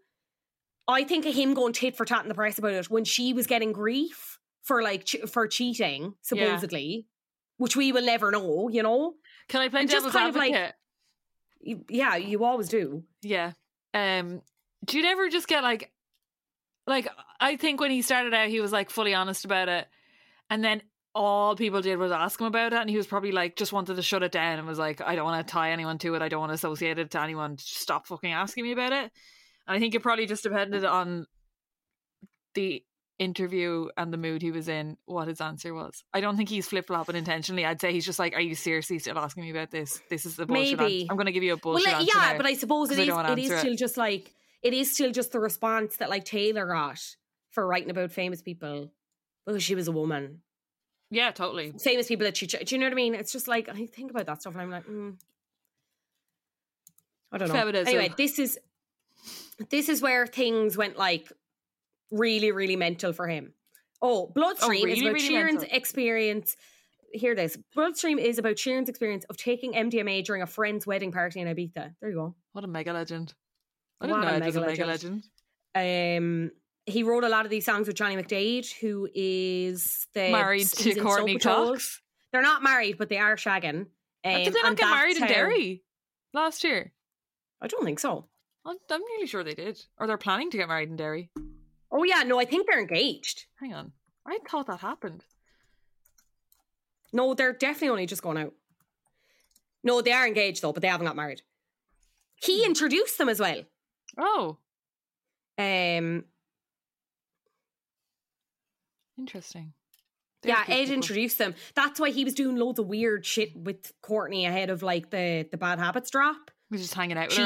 I think of him going tit for tat in the press about it when she was getting grief for like che- for cheating, supposedly, which we will never know, you know?
Can I play
And just
devil's
like-
advocate?
You- Yeah, you always do.
Yeah. Um do you ever just get like like I think when he started out he was like fully honest about it and then all people did was ask him about it and he was probably like just wanted to shut it down and was like I don't want to tie anyone to it I don't want to associate it to anyone stop fucking asking me about it and I think it probably just depended on the interview and the mood he was in what his answer was I don't think he's flip-flopping intentionally I'd say he's just like are you seriously still asking me about this this is the bullshit
Maybe.
answer. I'm going to give you a
Well,
bullshit
like, yeah, but I suppose it
I
is. It is
answer it.
still just like it is still just the response that like Taylor got for writing about famous people because she was a woman.
yeah totally
famous people that she, do you know what I mean? It's just like I think about that stuff and I'm like, mm. I don't know.
Feminism.
Anyway, this is this is where things went like really, really mental for him. Oh, Bloodstream is
really,
about
really
Sheeran's
mental.
experience. Hear this. Bloodstream is about Sheeran's experience of taking MDMA during a friend's wedding party in Ibiza. There you go.
What a mega legend. I
What
didn't know
a
it was a
mega
mega
legend.
legend.
Um, he wrote a lot of these songs with Johnny McDaid, who is the
Married to
Courteney
Cox.
They're not married, but they are shagging. Um,
Did they not get married in Derry last year?
I don't think so.
I'm, I'm nearly sure they did. Or they're planning to get married in Derry.
Oh yeah, no, I think they're engaged.
Hang on. I thought that happened.
No, they're definitely only just going out. No, they are engaged though, but they haven't got married. He introduced them as well.
Oh,
Um,
interesting.
yeah, Ed
people.
introduced them. That's why he was doing loads of weird shit with Courteney ahead of like the the bad habits drop.
We're just hanging out with
She-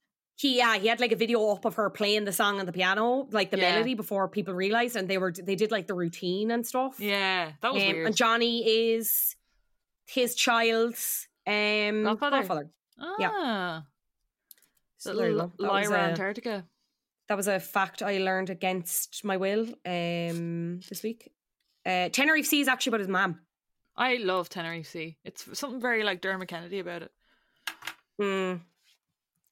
He yeah, he had like a video up of her playing the song on the piano, like the
Yeah.
melody before people realized, and they were they did like the routine and stuff.
Yeah, that was
Um,
weird.
And Johnny is his child's um,
Godfather?
godfather. yeah.
ah,
So there you go. That was,
Lyra
a,
Antarctica.
that was a fact I learned against my will um, this week. Uh, Tenerife Sea is actually about his mom.
I love Tenerife Sea. It's something very like Dermot Kennedy about it.
Hmm.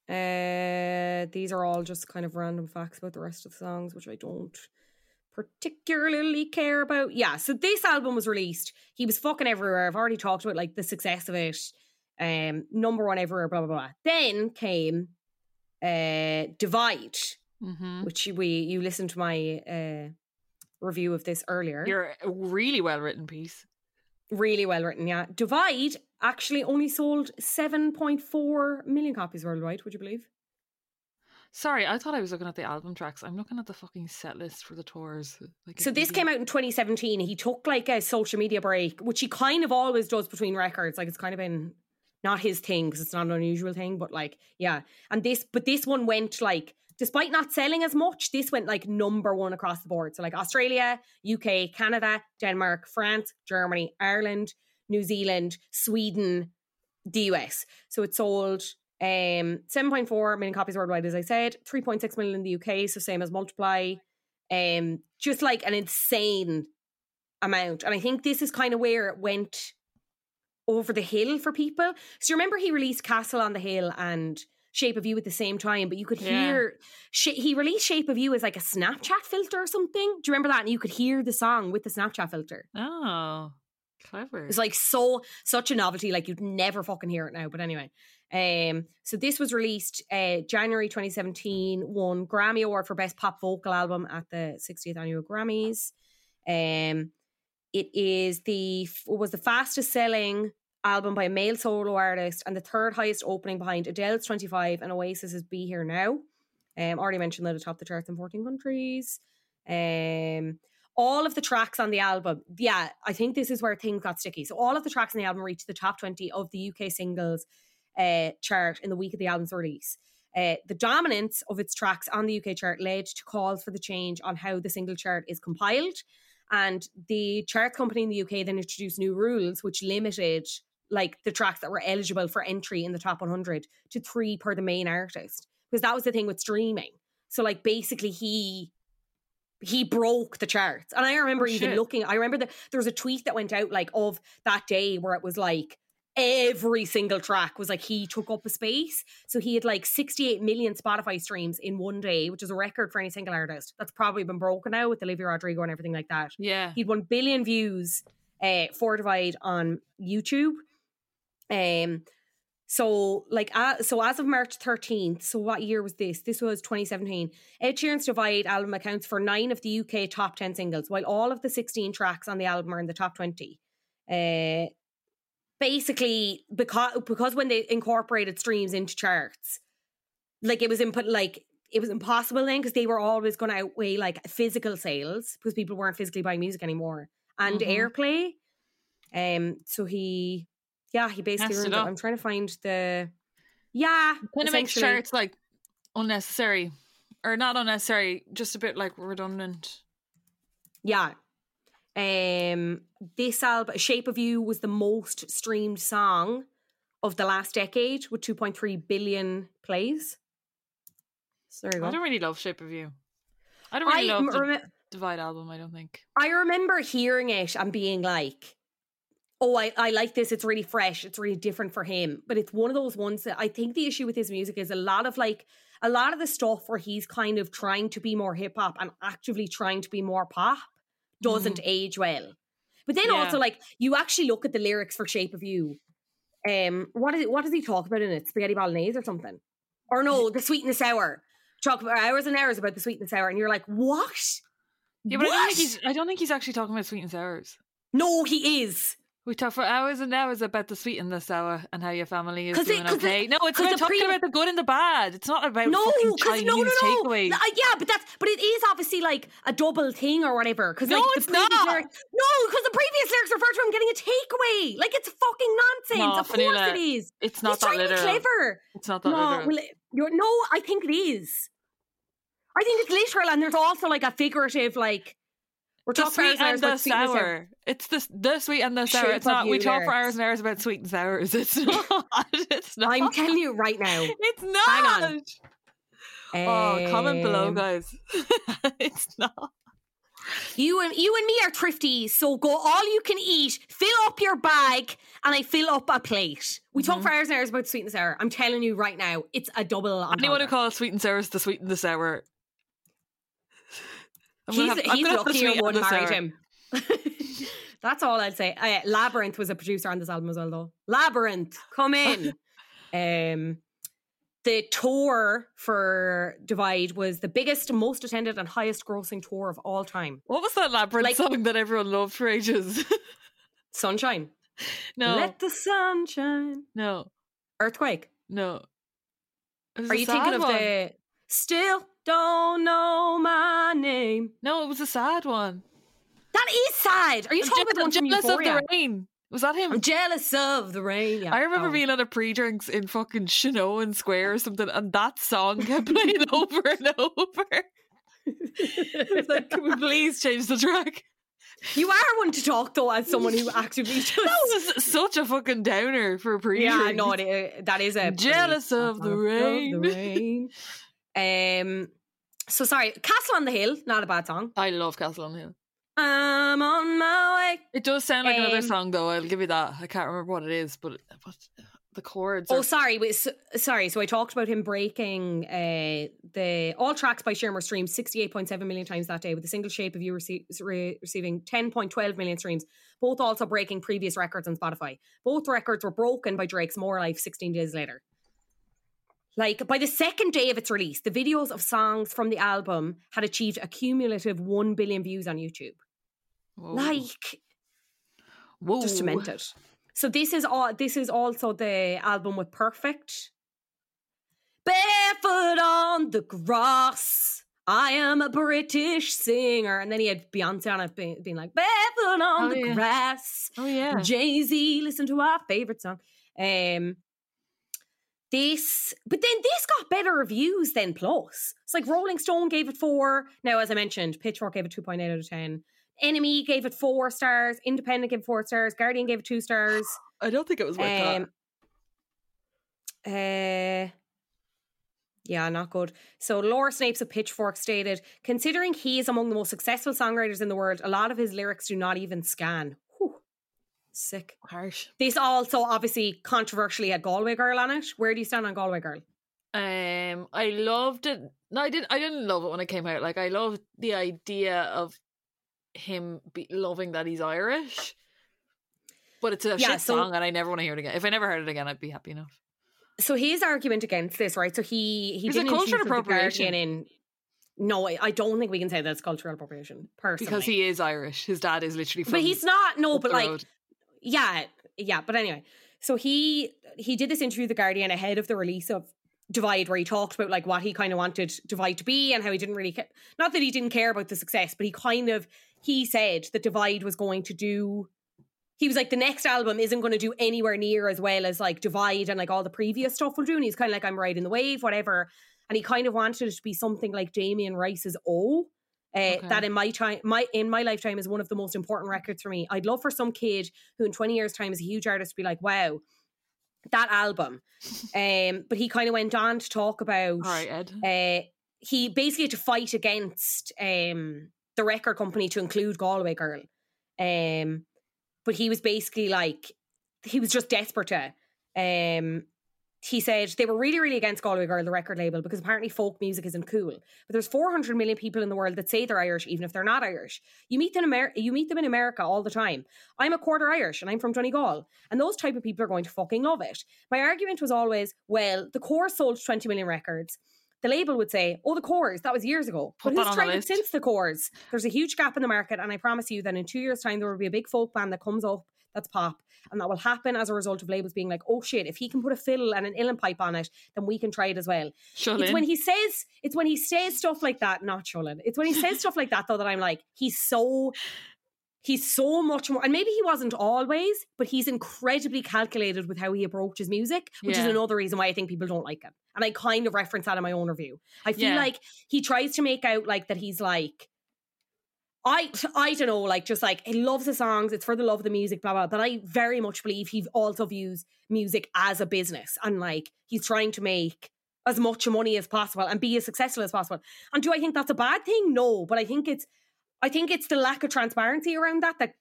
Uh, these are all just kind of random facts about the rest of the songs, which I don't particularly care about. Yeah, so this album was released. He was fucking everywhere. I've already talked about like the success of it. Um, number one everywhere, blah blah blah. Then came uh Divide,
Mm-hmm.
which we you listened to my uh review of this earlier.
You're a really well written piece.
Really well written, yeah. Divide actually only sold 7.4 million copies worldwide, would you believe?
Sorry, I thought I was looking at the album tracks. I'm looking at the fucking set list for the tours. Like
So this came out in 2017. He took like a social media break, which he kind of always does between records. Like it's kind of been not his thing because it's not an unusual thing, but like yeah. And this, but this one went like, despite not selling as much, this went like number one across the board. So like Australia, UK, Canada, Denmark, France, Germany, Ireland, New Zealand, Sweden, the US. So it sold um 7.4 million copies worldwide, as I said, 3.6 million in the UK, so same as Multiply. Um, just like an insane amount. And I think this is kind of where it went over the hill for people. So you remember he released Castle on the Hill and Shape of You at the same time, but you could
Yeah.
hear sh- he released Shape of You as like a Snapchat filter or something. Do you remember that? And you could hear the song with the Snapchat filter.
Oh, clever.
It's like so such a novelty, like you'd never fucking hear it now. But anyway, um, so this was released uh January 2017, won Grammy Award for Best Pop Vocal Album at the 60th Annual Grammys. Um, it is the it was the fastest selling album by a male solo artist and the third highest opening behind Adele's 25 and Oasis's Be Here Now. Um, already mentioned that it topped the charts in 14 countries. Um, all of the tracks on the album, yeah, I think this is where things got sticky. So all of the tracks on the album reached the top 20 of the UK singles uh, chart in the week of the album's release. Uh, the dominance of its tracks on the UK chart led to calls for the change on how the single chart is compiled. And the chart company in the UK then introduced new rules which limited like the tracks that were eligible for entry in the top 100 to three per the main artist because that was the thing with streaming. So like basically he he broke the charts. And I remember
Oh,
even
shit.
looking, I remember that there was a tweet that went out like of that day where it was like every single track was like he took up a space. So he had like 68 million Spotify streams in one day, which is a record for any single artist. That's probably been broken now with Olivia Rodrigo and everything like that.
Yeah.
He'd won 1 billion views uh, for Divide on YouTube. Um, so like uh, so as of March 13th, so what year was this? This was 2017. Ed Sheeran's Divide album accounts for nine of the UK top 10 singles, while all of the 16 tracks on the album are in the top 20. Uh, basically, because because when they incorporated streams into charts, like it was input like it was impossible then because they were always going to outweigh like physical sales because people weren't physically buying music anymore and
Mhm.
airplay. Um, so he, yeah, he basically ruined it.
up.
I'm trying to find the, yeah,
Kind of makes
sure
it's like unnecessary. Or not unnecessary, just a bit like redundant.
Yeah. Um this album Shape of You was the most streamed song of the last decade with 2.3 billion plays. So there you
I don't really love Shape of You. I don't really
I,
love the Divide album, I don't think.
I remember hearing it and being like, oh, I, I like this. It's really fresh. It's really different for him. But it's one of those ones that I think the issue with his music is a lot of like, a lot of the stuff where he's kind of trying to be more hip hop and actively trying to be more pop doesn't age well. But then
Yeah.
also, like, you actually look at the lyrics for Shape of You. Um, what is it, what does he talk about in it? Spaghetti bolognese or something? Or no, the sweet and the sour. Talk about hours and hours about the sweet and the sour, and you're like, what?
Yeah, but I don't think he's I don't think he's actually talking about sweet and sours.
No, he is.
We talk for hours and hours about the sweet and the sour and how your family is
'Cause it-
doing
'cause it-
no, it's about
the
talking
pre-
about the good and the bad. It's not about
No,
fucking Chinese
no, no, no.
takeaways.
Uh, yeah, but that's but it is obviously like a double thing or whatever. Because
No,
like,
it's not.
Lyrics, no, because the previous lyrics refer to him getting a takeaway. Like it's fucking nonsense.
No,
of course it is.
It's not
He's
that literal.
clever.
It's not that
No,
literal.
well, you're, no, I think it is. I think it's literal, and there's also like a figurative, like we're
the sweet and the
sour.
sour. It's the the sweet and the sour.
Shape
It's not. We talk for hours and hours about sweet and sours. *laughs* It's *laughs* not. It's not.
I'm telling you right now. *laughs*
It's not.
Hang on.
Oh, comment below,
Um,
guys. it's not.
You and you and me are thrifty, so go all you can eat, fill up your bag, and I fill up a plate. We
Mm-hmm.
talk for hours and hours about sweet and sour. I'm telling you right now, it's a double.
Anyone who calls sweet and sour is the sweet and the sour. I'm
he's
have-
he's
gonna have the
luckier
sweet and
one married him. *laughs* That's all I'd say. Uh, Labrinth was a producer on this album as well, though. Labrinth, come in. *laughs* um, the tour for Divide was the biggest, most attended, and highest grossing tour of all time.
What was that Labrinth
Like-
song that everyone loved for ages? *laughs*
Sunshine.
no,
Let the sun shine.
no,
Earthquake.
no.
Are you thinking
sad
of
one.
the Still Don't Know My Name?
No, it was a sad one.
That is sad. Are you
I'm
talking
je-
about the one
jealous of the rain. Was that him?
I'm jealous of the rain. Yeah.
I remember
Oh.
being at a pre-drinks in fucking Shinoan Square or something, and that song kept playing *laughs* over and over. It's like, can we please change the track?
You are one to talk though, as someone who actively *laughs* just.
That was such a fucking downer for a pre-drinks.
yeah, no, it, uh, that is a
Jealous
pretty-
of the rain.
the rain. *laughs* Um. So sorry, Castle on the Hill, not a bad song.
I love Castle on the Hill.
I'm on my way.
It does sound like another
Um,
song, though. I'll give you that. I can't remember what it is, but but the chords.
Oh,
Are,
sorry. Wait, so, sorry. So I talked about him breaking uh, the all tracks by Sheeran streams 68.7 million times that day, with the single shape of you rece- re- receiving 10.12 million streams. Both also breaking previous records on Spotify. Both records were broken by Drake's More Life 16 days later. Like by the second day of its release, the videos of songs from the album had achieved a cumulative 1 billion views on YouTube.
Whoa.
Like
Whoa.
just demented. So this is all. This is also the album with Perfect. Barefoot on the grass. I am a British singer, and then he had Beyonce on it, being, being like barefoot on
Oh,
the
yeah.
grass.
Oh yeah.
Jay Z, listen to our favorite song. Um, this, but then this got better reviews than Plus. It's like Rolling Stone gave it four. Now, as I mentioned, Pitchfork gave it 2.8 out of 10. NME gave it four stars. Independent gave it four stars. Guardian gave it two stars. *sighs*
I don't think it was worth
Um, uh, yeah, not good. So Laura Snapes of Pitchfork stated, considering he is among the most successful songwriters in the world, a lot of his lyrics do not even scan. Whew. Sick.
that. Harsh.
This also obviously controversially had Galway Girl on it. Where do you stand on Galway Girl?
Um, I loved it. No, I didn't. I didn't love it when it came out. Like, I loved the idea of him be, loving that he's Irish. But it's a
Yeah,
shit
so-
song, and I never want to hear it again. If I never heard it again, I'd be happy enough.
So his argument against this, right? So he he
Is
did
it
an
cultural
interview for The
appropriation?
In. No, I, I don't think we can say that's cultural appropriation personally.
Because he is Irish. His dad is literally from.
but he's not. No, but like
road.
Yeah yeah but anyway. So he he did this interview with the guardian ahead of the release of divide where he talked about like what he kind of wanted divide to be and how he didn't really care not that he didn't care about the success but he kind of he said that divide was going to do he was like the next album isn't going to do anywhere near as well as like divide and like all the previous stuff will do. And he's kind of like i'm riding the wave whatever. And he kind of wanted it to be something like damien rice's o uh,
Okay.
that in my time my in my lifetime is one of the most important records for me i'd love for some kid who in 20 years time is a huge artist to be like wow that album *laughs* um but he kind of went on to talk about
All right, Ed.
uh, he basically had to fight against um, the record company to include Galway Girl. Um, but he was basically like, he was just desperate to. Um, he said they were really, really against Galway Girl, the record label, because apparently folk music isn't cool. But there's 400 million people in the world that say they're Irish, even if they're not Irish. You meet them in Amer- you meet them in America all the time. I'm a quarter Irish and I'm from Donegal, and those type of people are going to fucking love it. My argument was always, well, the core sold 20 million records. The label would say, "Oh, the Corrs that was years ago."
Put
but who's tried it since the Corrs? There's a huge gap in the market, and I promise you that in two years' time there will be a big folk band that comes up that's pop, and that will happen as a result of labels being like, "Oh shit, if he can put a fiddle and an uilleann pipe on it, then we can try it as well."
Shut
It's when he says it's when he says stuff like that, not Shulin. It's when he says *laughs* stuff like that though that I'm like, he's so he's so much more and maybe he wasn't always, but he's incredibly calculated with how he approaches music, which is another reason why I think people don't like him. And I kind of reference that in my own review. I feel
Yeah.
like he tries to make out like that he's like I I don't know, like just like he loves the songs, it's for the love of the music, blah blah. But I very much believe he also views music as a business and like he's trying to make as much money as possible and be as successful as possible. And do I think that's a bad thing? No, but I think it's I think it's the lack of transparency around that that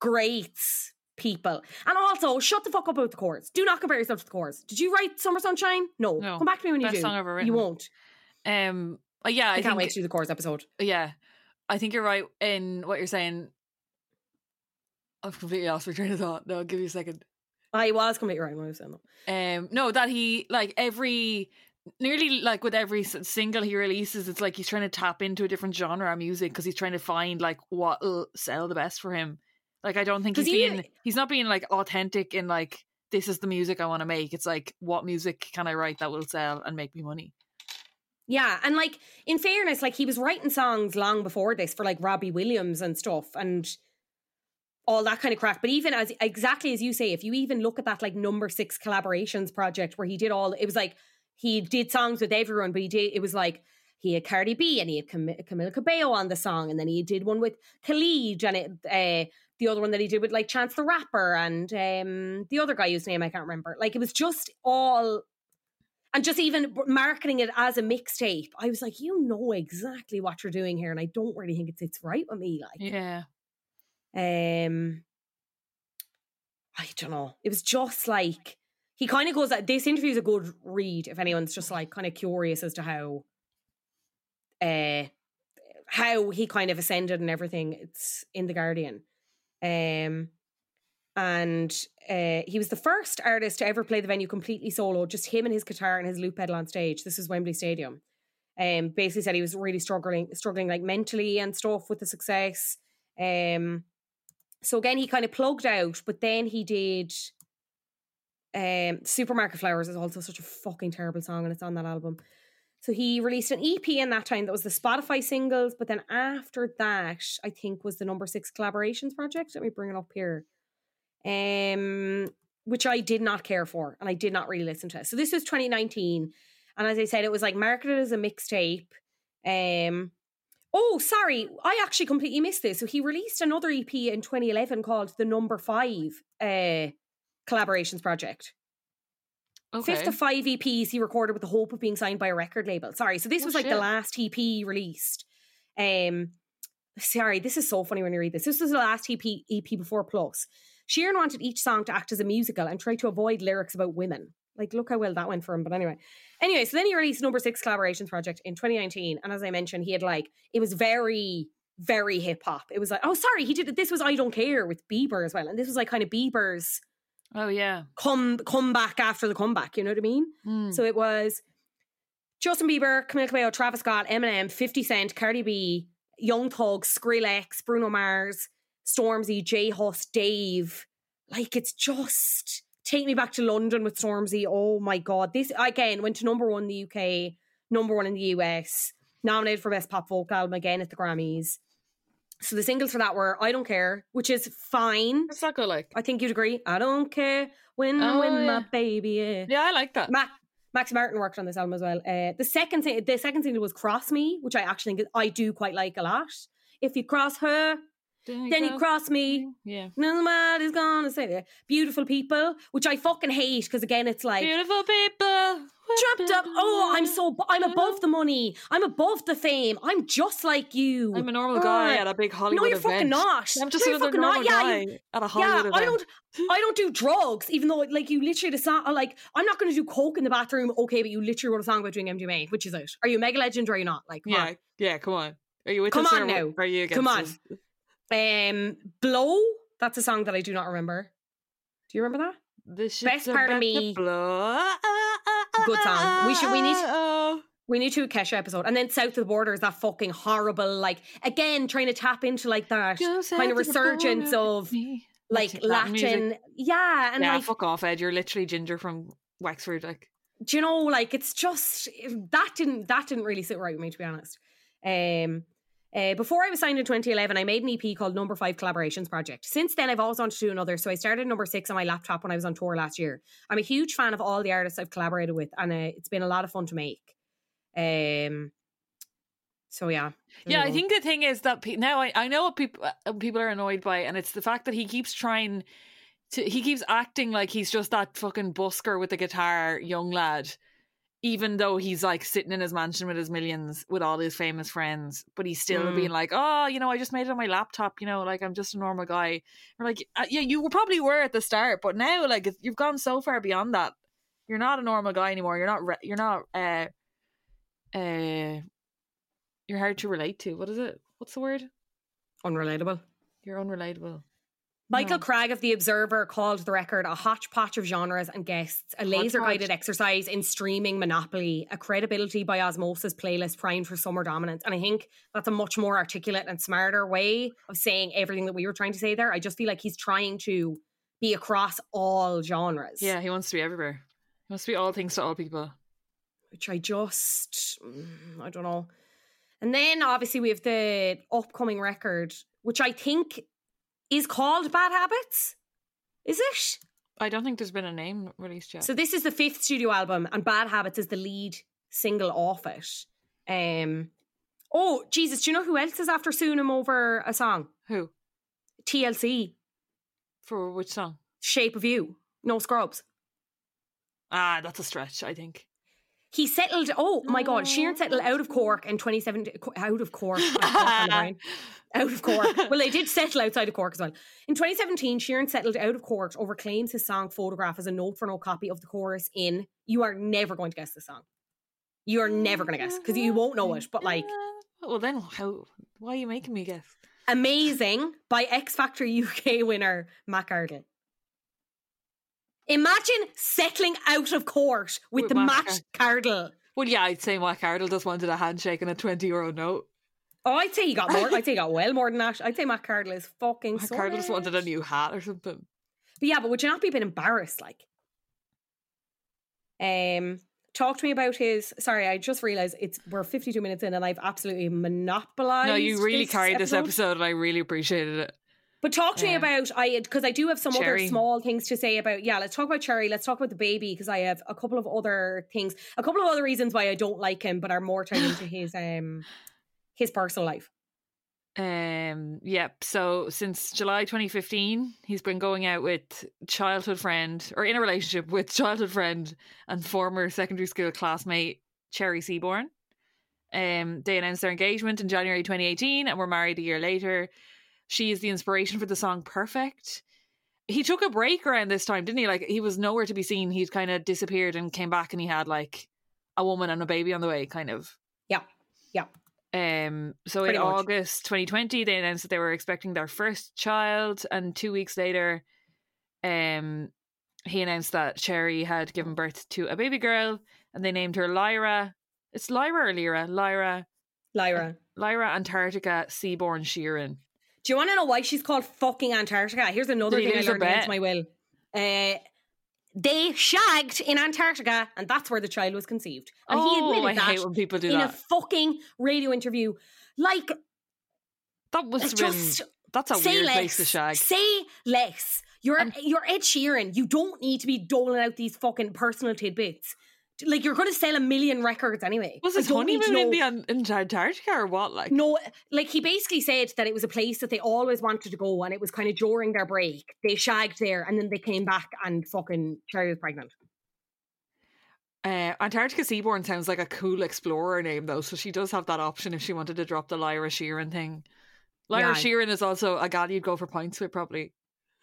grates people. And also, shut the fuck up about the Corrs. Do not compare yourself to the Corrs. Did you write Summer Sunshine? No.
No.
Come back to me when you do.
song ever
You won't.
Um. uh, yeah,
I,
I,
can't
think.
wait to do the chorus episode.
Yeah, I think you're right in what you're saying. I've completely lost my train of thought. No, I'll give you a second.
I was completely right when I was saying that.
Um, no, that he like every nearly like with every single he releases, it's like he's trying to tap into a different genre of music because he's trying to find like what'll sell the best for him. Like I don't think he's
he-
being he's not being like authentic in like this is the music I want to make. It's like what music can I write that will sell and make me money.
Yeah, and like in fairness, like he was writing songs long before this for like Robbie Williams and stuff and all that kind of crap. But even as exactly as you say, if you even look at that like number six collaborations project where he did all, it was like he did songs with everyone, but he did it was like he had Cardi B and he had Cam- Camila Cabello on the song, and then he did one with Khalid and it, uh, the other one that he did with like Chance the Rapper and um, the other guy whose name I can't remember. Like it was just all and just even marketing it as a mixtape, I was like, you know exactly what you're doing here, and I don't really think it sits right with me. Like,
Yeah,
um, I don't know. It was just like he kind of goes. This interview is a good read if anyone's just like kind of curious as to how, uh, how he kind of ascended and everything. It's in the Guardian, um, and uh, he was the first artist to ever play the venue completely solo, just him and his guitar and his loop pedal on stage. This is Wembley Stadium. Um, basically said he was really struggling, struggling like mentally and stuff with the success. Um, so again, he kind of plugged out, but then he did. Um, Supermarket Flowers is also such a fucking terrible song, and it's on that album. So he released an EP in that time that was the Spotify singles, but then after that, I think was the number six collaborations project. Let me bring it up here. Um, which I did not care for and I did not really listen to. So this was 2019. And as I said, it was like marketed as a mixtape. Um, oh, sorry, I actually completely missed this. So he released another EP in 2011 called the Number Five uh, Collaborations Project.
Okay.
Fifth of five EPs he recorded with the hope of being signed by a record label. Sorry, so this
Oh,
was like the last EP released. Um, sorry, this is so funny when you read this. This was the last EP EP before Plus. Sheeran wanted each song to act as a musical and try to avoid lyrics about women. Like, look how well that went for him. But anyway, anyway, so then he released number six collaborations project in 2019, and as I mentioned, he had like it was very very hip hop. It was like, oh, sorry, he did it. This was I don't care with Bieber as well, and this was like kind of Bieber's
oh yeah.
come come back after the comeback. You know what I mean?
Mm.
So it was Justin Bieber, Camila Cabello, Travis Scott, Eminem, 50 Cent, Cardi B, Young Thug, Skrillex, Bruno Mars, Stormzy, J Hus, Dave. Like it's just take me back to London with Stormzy. Oh my god. This again went to number one in the UK, number one in the US, nominated for Best Pop Folk Album again at the Grammys. So the singles for that were I Don't Care, which is fine.
What's that go like?
I think you'd agree. I don't care when
Oh,
with
yeah.
my baby. Yeah.
Yeah, I like that.
Max Martin worked on this album as well. Uh, the second thing, the second single was "Cross Me," which I actually think I do quite like a lot. If you cross her, then you cross me.
Yeah.
Nobody's gonna say that. Beautiful people, which I fucking hate because again, it's like
Beautiful people.
trapped up. Oh, I'm so I'm above the money. I'm above the fame. I'm just like you.
I'm a normal guy
Ah.
at a big Hollywood
no, you're
event.
fucking not.
I'm just
no,
another
fucking
normal
not. Yeah, you-
at a
yeah,
event.
I don't. I don't do drugs, even though like you literally the song. Like I'm not going to do coke in the bathroom. Okay, but you literally wrote a song about doing MDMA, which is it. Are you a mega legend or are you not? Like,
Yeah, yeah. Come on. Are you with
Come
us
on
or
now.
Are you against
Come on.
us?
Um, blow. That's a song that I do not remember. Do you remember that?
This
Best part of me-
blow.
Good song. We should- we need-. *laughs* We need to do a Kesha episode, and then South of the Border is that fucking horrible. Like again, trying to tap into like that
Go
kind of
the
resurgence of like
Latin music.
Yeah, and
yeah,
like
fuck off, Ed. You're literally Ginger from Wexford. Like,
do you know like it's just that didn't that didn't really sit right with me to be honest um uh, before I was signed in 2011, I made an EP called Number Five Collaborations Project. Since then, I've always wanted to do another. So I started number six on my laptop when I was on tour last year. I'm a huge fan of all the artists I've collaborated with, and uh, it's been a lot of fun to make. Um, so yeah,
yeah, I think the thing is that pe- now I, I know what people uh, people are annoyed by, and it's the fact that he keeps trying to he keeps acting like he's just that fucking busker with the guitar, young lad, even though he's like sitting in his mansion with his millions with all his famous friends, but he's still
Mm.
being like, oh, you know, I just made it on my laptop, you know, like I'm just a normal guy. We're like, uh, yeah, you probably were at the start, but now like you've gone so far beyond that. You're not a normal guy anymore. You're not. Re- you're not. Uh, uh, you're hard to relate to. What is it? What's the word?
unrelatable.
You're unrelatable.
Michael
No.
Cragg of The Observer called the record a hodgepodge of genres and guests, a laser guided exercise in streaming monopoly, a credibility by osmosis playlist primed for summer dominance. And I think that's a much more articulate and smarter way of saying everything that we were trying to say there. I just feel like he's trying to be across all genres.
Yeah, he wants to be everywhere. He wants to be all things to all people.
Which I just, mm, I don't know. And then obviously we have the upcoming record, which I think is called Bad Habits. Is it?
I don't think there's been a name released yet.
So this is the fifth studio album, and Bad Habits is the lead single off it. Um, oh Jesus, do you know who else is after suing him over a song?
Who?
TLC,
For which song?
Shape of You, No Scrubs.
Ah, that's a stretch, I think.
He settled. Oh my God, Sheeran settled oh. out of Cork in 2017. Out of Cork, *laughs* my Cork on the brain. out of Cork. Well, they did settle outside of Cork as well. In 2017, Sheeran settled out of Cork over claims his song "Photograph" is a note for no copy of the chorus in "You Are Never Going to Guess this song." You are never going to guess because you won't know it. But like,
Well, then how? Why are you making me guess?
amazing by X Factor UK winner Matt Cardle. Imagine settling out of court with,
With
the
Mac
Mac Cardle.
Well, yeah, I'd say Mark Cardle just wanted a handshake and a twenty euro note.
Oh, I'd say he got more. I'd say he got well more than that. I'd say Mac Cardle is fucking.
Mark Ardle just wanted a new hat or something.
But yeah, but would you not be a bit embarrassed? Like, um, talk to me about his. Sorry, I just realized it's we're fifty two minutes in, and I've absolutely monopolized.
No, you really
this
carried this episode, and I really appreciated it.
But talk to me about I because I do have some
Cherry.
other small things to say about. Yeah, let's talk about Cherry. Let's talk about the baby because I have a couple of other things, a couple of other reasons why I don't like him, but are more tied into *gasps* his um his personal life.
Um. Yep. So since July 2015, he's been going out with childhood friend, or in a relationship with childhood friend and former secondary school classmate Cherry Seaborn. Um. They announced their engagement in January 2018, and were married a year later. She is the inspiration for the song "Perfect." He took a break around this time, didn't he? Like he was nowhere to be seen. He'd kind of disappeared and came back, and he had like a woman and a baby on the way, kind of.
Yeah, yeah.
Um, so
Pretty
in
much.
August 2020, they announced that they were expecting their first child, and two weeks later, um, he announced that Cherry had given birth to a baby girl, and they named her Lyra. It's Lyra or Lyra? Lyra,
Lyra.
Lyra Antarctica Seaborn Sheeran.
Do you want to know why she's called fucking Antarctica? Here's another
Did
thing I learned against my will. Uh, they shagged in Antarctica, and that's where the child was conceived. And he
oh,
admitted
I
that
hate when people do that.
in a fucking radio interview. Like,
that was
just
that's a weird
less.
place to shag.
Say less. You're
And-
you're Ed Sheeran. You don't need to be doling out these fucking personal tidbits. Like you're going to sell a million records anyway.
Was his
don't need to
honeymoon in the in Antarctica or what? Like,
No, like he basically said that it was a place that they always wanted to go, and it was kind of during their break. They shagged there, and then they came back, and fucking Cherry was pregnant.
Uh, Antarctica Seaborn sounds like a cool explorer name, though, so she does have that option if she wanted to drop the Lyra Sheeran thing. Lyra
Yeah.
Sheeran is also a gal you'd go for points with, probably.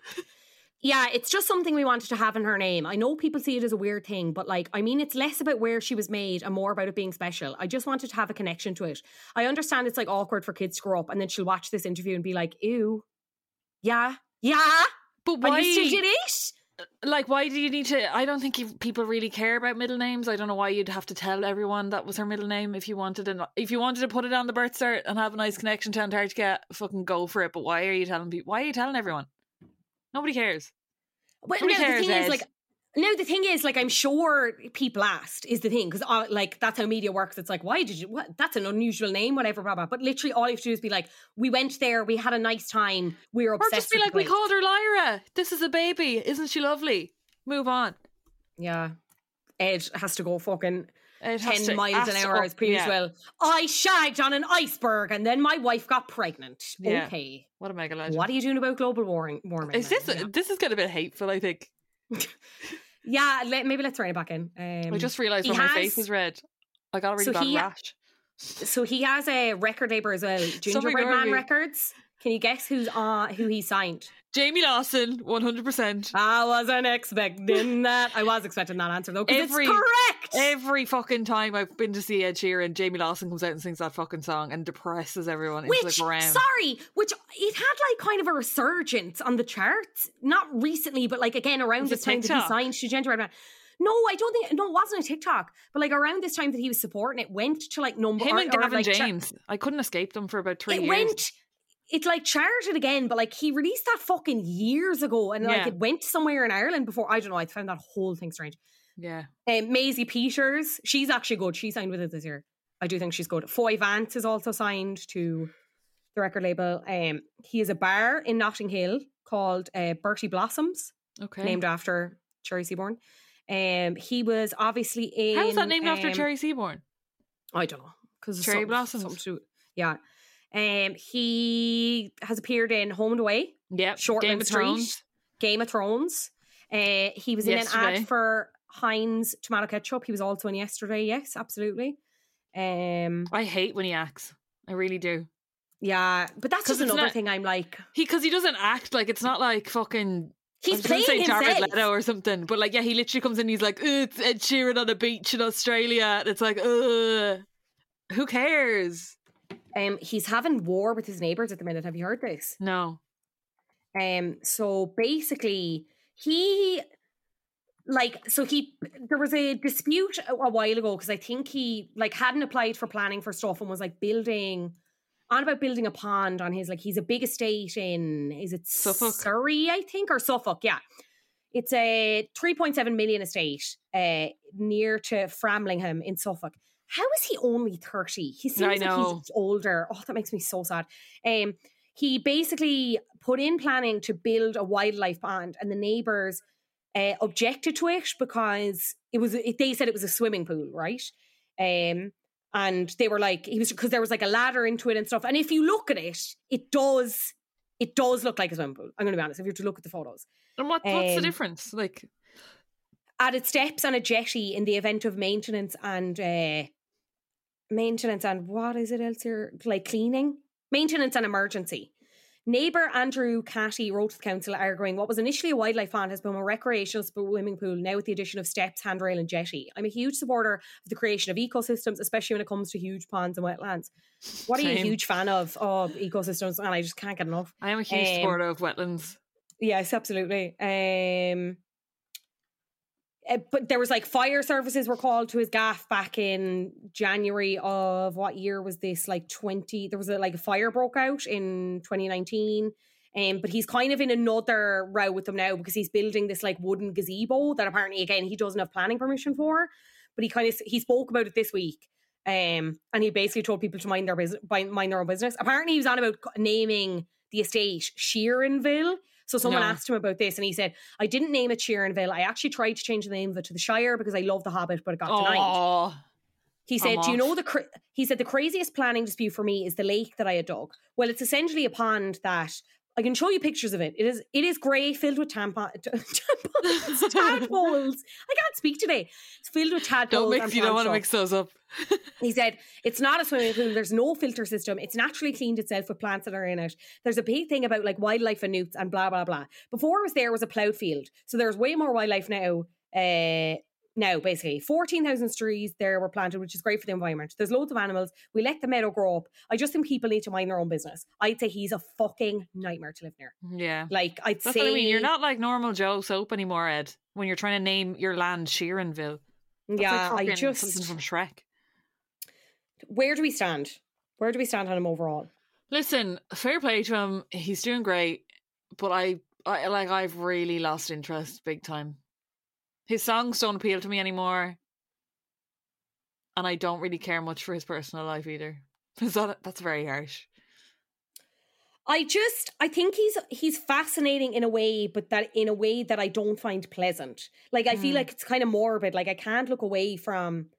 *laughs*
Yeah, it's just something we wanted to have in her name. I know people see it as a weird thing, but like, I mean, it's less about where she was made and more about it being special. I just wanted to have a connection to it. I understand it's like awkward for kids to grow up and then she'll watch this interview and be like, ew, yeah, yeah,
But
and
why?
you still did it?
Uh, like, why do you need to? I don't think you, people really care about middle names. I don't know why you'd have to tell everyone that was her middle name if you wanted and if you wanted to put it on the birth cert and have a nice connection to Antarctica. Fucking go for it. But why are you telling people? Why are you telling everyone? Nobody cares.
But
Nobody
no, the
cares,
thing is, like, no, the thing is, like, I'm sure people asked is the thing because, uh, like, that's how media works. It's like, why did you? What? That's an unusual name, whatever, blah blah. But literally, all you have to do is be like, we went there, we had a nice time, we were
Or
obsessed.
just be
with
like, we called her Lyra. This is a baby. Isn't she lovely? Move on.
Yeah, Ed has to go fucking 10
to
miles an hour as previous
yeah.
well. I shagged on an iceberg and then my wife got pregnant.
Yeah.
Okay.
What a mega legend.
What are you doing about global warming? warming
Is this
Yeah,
this is getting a bit hateful? I think. *laughs*
yeah let, maybe let's rein it back in. Um,
I just realised
he
when my face is red. I got a really
So
bad
he-
rash.
so he has a record label as well, *laughs* Gingerbread Man. Records. Can you guess who's on who he signed?
Jamie Lawson, one hundred percent.
I wasn't expecting that. I was expecting that answer though, because it's
Every-
correct.
Every fucking time I've been to see Ed Sheeran, Jamie Lawson comes out and sings that fucking song and depresses everyone into
Which,
the ground.
sorry, which it had like kind of a resurgence on the charts. Not recently, but like again around this time that he signed to Gingerbread Man. No, I don't think. No, it wasn't a TikTok. But like around this time that he was supporting it, went to like number.
Him
or-
and Gavin
like,
James. I couldn't escape them for about three
it
years.
went. It like charted again, but like he released that fucking years ago, and like
Yeah.
it went somewhere in Ireland before. I don't know. I found that whole thing strange.
Yeah.
Um, Maisie Peters, she's actually good. She signed with it this year. I do think she's good. Foy Vance is also signed to the record label. Um, he has a bar in Notting Hill called uh, Bertie Blossoms,
Okay.
named after Cherry Seaborn. Um, he was obviously in.
How is that named after
um,
Cherry Seaborn?
I don't know because
Cherry Blossoms.
Something to, yeah. Um, he has appeared in Home and Away,
Yep.
Shortland
Game of
Street.
Thrones.
Game of Thrones. Uh, he was in an ad for Heinz tomato ketchup. He was also in yesterday. Yes, absolutely. Um,
I hate when he acts. I really do.
yeah, but that's just another
not-
thing. I'm like,
He because he doesn't act like it's not like fucking.
He's playing
say Jared
himself.
Leto or something, but like yeah, he literally comes in. He's like, "Ugh, it's Ed Sheeran on a beach in Australia, and it's like, ugh, who cares?
Um, he's having war with his neighbors at the minute. Have you heard this?
No,
Um, so basically, he like so he there was a dispute a, a while ago because I think he like hadn't applied for planning for stuff and was like building on about building a pond on his like he's a big estate in is it
Suffolk?
Surrey I think or Suffolk yeah it's a 3.7 million estate uh near to Framlingham in Suffolk how is he only 30 he seems like he's older oh that makes me so sad um he basically put in planning to build a wildlife pond, and the neighbors uh, objected to it because it was. It, they said it was a swimming pool, right? Um, and they were like, he was because there was like a ladder into it and stuff. And if you look at it, it does. It does look like a swimming pool. I'm going to be honest. If you were to look at the photos,
And what, what's the
Um,
difference? Like,
added steps and a jetty in the event of maintenance and uh, maintenance and what is it else here? Like cleaning, maintenance and emergency. Neighbour Andrew Catty wrote to the council arguing what was initially a wildlife pond has become a recreational swimming pool now with the addition of steps, handrail, and jetty. I'm a huge supporter of the creation of ecosystems, especially when it comes to huge ponds and wetlands. What are you a huge fan of? Oh, ecosystems, and I just can't get enough.
I am a huge
um,
supporter of wetlands.
Yes, absolutely. Um, uh, but there was like fire services were called to his gaff back in January of what year was this? Like twenty. There was a like a fire broke out in 2019. Um, but he's kind of in another row with them now because he's building this like wooden gazebo that apparently again he doesn't have planning permission for. But he kind of he spoke about it this week. Um, and he basically told people to mind their business, mind their own business. Apparently, he was on about naming the estate Sheeranville. So someone
No.
asked him about this, and he said, "I didn't name it Sheeranville. I actually tried to change the name of it to the Shire because I love The Hobbit, but it got denied."
Oh,
He said, "Do you know the?" Cra-? He said the craziest planning dispute for me is the lake that I had dug. Well, it's essentially a pond that I can show you pictures of it. It is it is grey, filled with tampon, *laughs* tampons, *laughs* tadpoles. I can't speak today. It's filled with tadpoles.
don't mix. You don't want to mix those up. *laughs*
he said, it's not a swimming pool. There's no filter system. It's naturally cleaned itself with plants that are in it. There's a big thing about like wildlife and newts and blah, blah, blah. Before it was there was a ploughed field. So there's way more wildlife now. Uh, now, basically, 14,000 trees there were planted, which is great for the environment. There's loads of animals. We let the meadow grow up. I just think people need to mind their own business. I'd say he's a fucking nightmare to live near.
Yeah.
Like, I'd
That's
say.
what I mean. You're not like normal Joe Soap anymore, Ed. When you're trying to name your land Sheeranville. That's
Yeah,
like
I
just. something from Shrek.
Where do we stand? Where do we stand on him overall?
Listen, fair play to him. He's doing great, but I, I like I've really lost interest big time. His songs don't appeal to me anymore, and I don't really care much for his personal life either. *laughs* That that's very harsh?
I just I think he's he's fascinating in a way, but that in a way that I don't find pleasant. Like I feel
Mm.
like it's kind of morbid. Like I can't look away from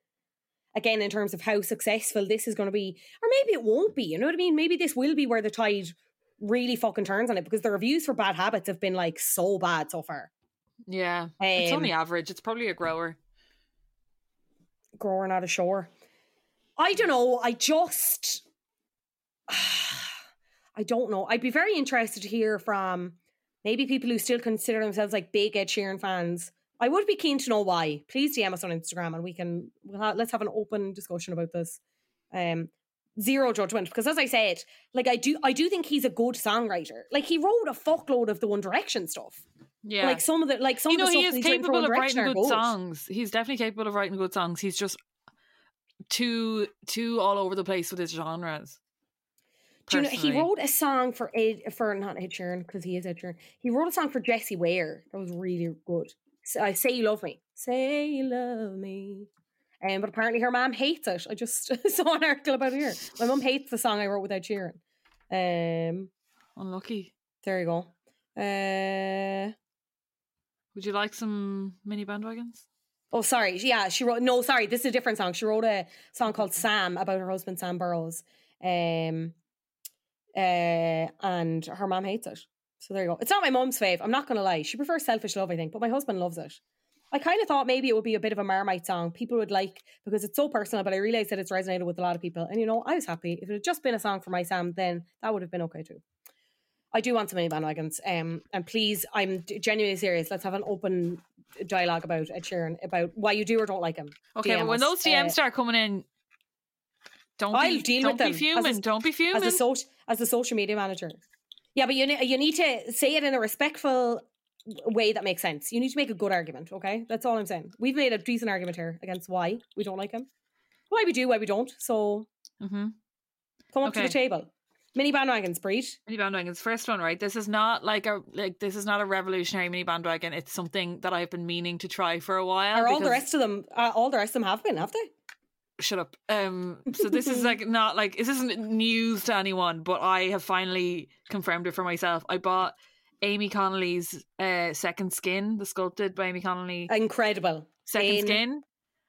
again in terms of how successful this is going to be, or maybe it won't be. You know what I mean? Maybe this will be where the tide really fucking turns on it because the reviews for Bad Habits have been like so bad so far.
Yeah, it's
Um,
only average. It's probably a grower.
Growing out of shore. I don't know. I just *sighs* I don't know. I'd be very interested to hear from maybe people who still consider themselves like big Ed Sheeran fans. I would be keen to know why. Please DM us on Instagram and we can we'll ha- let's have an open discussion about this. Um, zero judgment because as I said, like I do I do think he's a good songwriter. Like he wrote a fuckload of the One Direction stuff.
Yeah,
Like some of the like some
you know
of the
he is
that he's written for
capable of writing good
good.
songs. He's definitely capable of writing good songs. He's just too too all over the place with his genres.
Do you know he wrote a song for Ed for not Ed Sheeran because he is Ed Sheeran. He wrote a song for Jessie Ware that was really good. I say you love me. Say you love me. Um, but apparently her mom hates it. I just *laughs* saw an article about it here. My mom hates the song I wrote with Ed Sheeran. Um,
unlucky.
there you go. Uh,
Would you like some mini bandwagons?
oh, sorry. Yeah, she wrote. No, sorry. This is a different song. She wrote a song called Sam about her husband Sam Burrows. Um, uh, and her mom hates it. So there you go. It's not my mom's fave. I'm not gonna lie. She prefers Selfish Love, I think, but my husband loves it. I kind of thought maybe it would be a bit of a Marmite song people would like because it's so personal, but I realized that it's resonated with a lot of people. And you know, I was happy. If it had just been a song for my Sam, then that would have been okay too. I do want some mini bandwagons. Um, and please, I'm genuinely serious. Let's have an open dialogue about Ed Sheeran about why you do or don't like him.
Okay, when those DMs
Uh,
start coming in, don't
I'll
be,
deal
don't
with them
be fuming.
a-
don't be fuming.
as a social as the social media manager. Yeah, but you ne- you need to say it in a respectful way that makes sense. You need to make a good argument. Okay, that's all I'm saying. We've made a decent argument here against why we don't like him, why we do, why we don't. So
mm-hmm.
come up to the table. Mini bandwagons, Bríd.
Mini bandwagons. First one, right? This is not like a like this is not a revolutionary mini bandwagon. It's something that I've been meaning to try for a while.
Are all the rest of them? Uh, all the rest of them have been, have they?
shut up. Um, so this is like *laughs* not like this isn't news to anyone, but I have finally confirmed it for myself. I bought Aimee Connolly's uh, Second Skin, the sculpted by Aimee Connolly
Incredible.
Second Skin,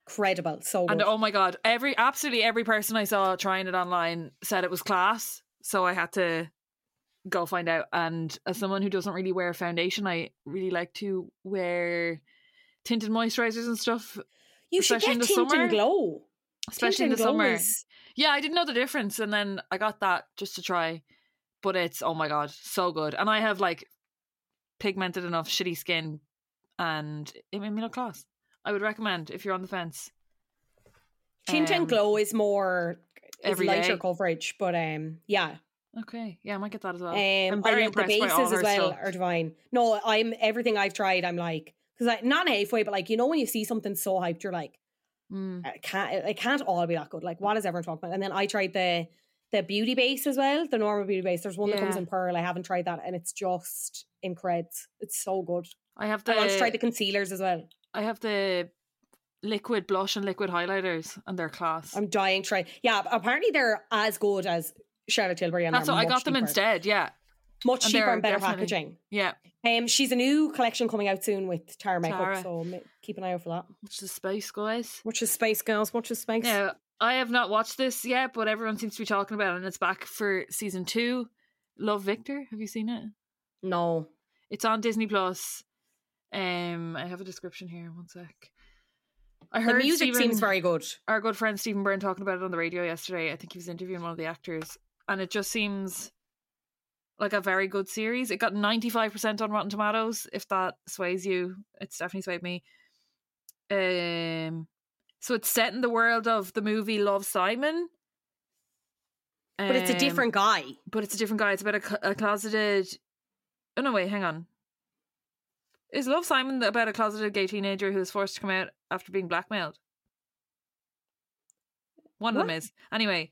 Incredible. So good.
and oh my god, every absolutely every person I saw trying it online said it was class. So I had to go find out. And as someone who doesn't really wear foundation, I really like to wear tinted moisturizers and stuff,
you should get
in the
Tint
summer.
and Glow.
especially in the summer.
is-
Yeah, I didn't know the difference, and then I got that just to try. But it's oh my god, so good. And I have like pigmented enough shitty skin, and it made me look class. I would recommend if you're on the fence.
Tint
Um,
and Glow is more
every
lighter
day.
coverage, but um, yeah.
Okay, yeah, I might get that as well.
Um,
I'm
I
very
the
impressed by all
bases as well
stuff.
are divine. No, I'm everything I've tried. I'm like because I not halfway, but like you know when you see something so hyped, you're like,
Mm.
it can't it can't all be that good. Like what is everyone talking about? And then I tried the the beauty base as well, the normal beauty base. There's one that comes in pearl. I haven't tried that, and it's just incredible. It's so good.
I have
I want to try
the
the concealers as well.
I have the liquid blush and liquid highlighters, and they're class.
I'm dying to try. Yeah, apparently they're as good as Charlotte Tilbury, and
That's what I got them instead. Yeah,
Much
and
cheaper and better packaging.
yeah.
Um, she's a new collection coming out soon with Tara makeup,
Tara.
so keep an eye out for that.
Watch the space, guys.
Watch the Space Girls. Watch the Space.
Yeah, I have not watched this yet, but everyone seems to be talking about it, and it's back for season two. Love Victor. Have you seen it?
No.
It's on Disney Plus. Um, I have a description here. One sec. I
The
heard
music
Stephen,
seems very good.
our good friend Stephen Byrne talking about it on the radio yesterday. I think he was interviewing one of the actors, and it just seems like a very good series. It got ninety five percent on Rotten Tomatoes. If that sways you, it's definitely swayed me. Um, so it's set in the world of the movie Love Simon,
But it's a
Um,
different guy.
But it's a different guy. It's about a, a closeted. Oh no! Wait, hang on. Is Love Simon about a closeted gay teenager who is forced to come out after being blackmailed? One of them is. Anyway,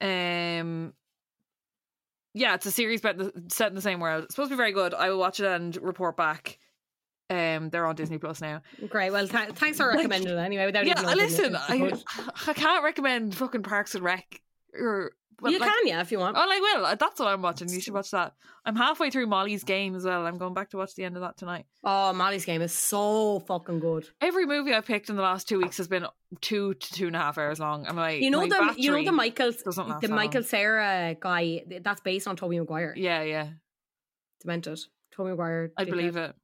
um, yeah, it's a series about the, set in the same world. It's supposed to be very good. I will watch it and report back. Um, they're on Disney Plus now.
Great. Well, th- thanks for recommending it anyway. Without
yeah, listen. I I can't recommend fucking Parks and Rec or well,
you
like-
can, yeah, if you want.
Oh, I will. That's what I'm watching. You should watch that. I'm halfway through Molly's Game as well. I'm going back to watch the end of that tonight.
Oh, Molly's game is so fucking good.
Every movie I've picked in the last two weeks has been two to two and a half hours long. I'm like,
You know the you know the Michael the Michael. Cera guy that's based on Tobey Maguire.
Yeah, yeah,
Demented. Tobey Maguire.
I believe it.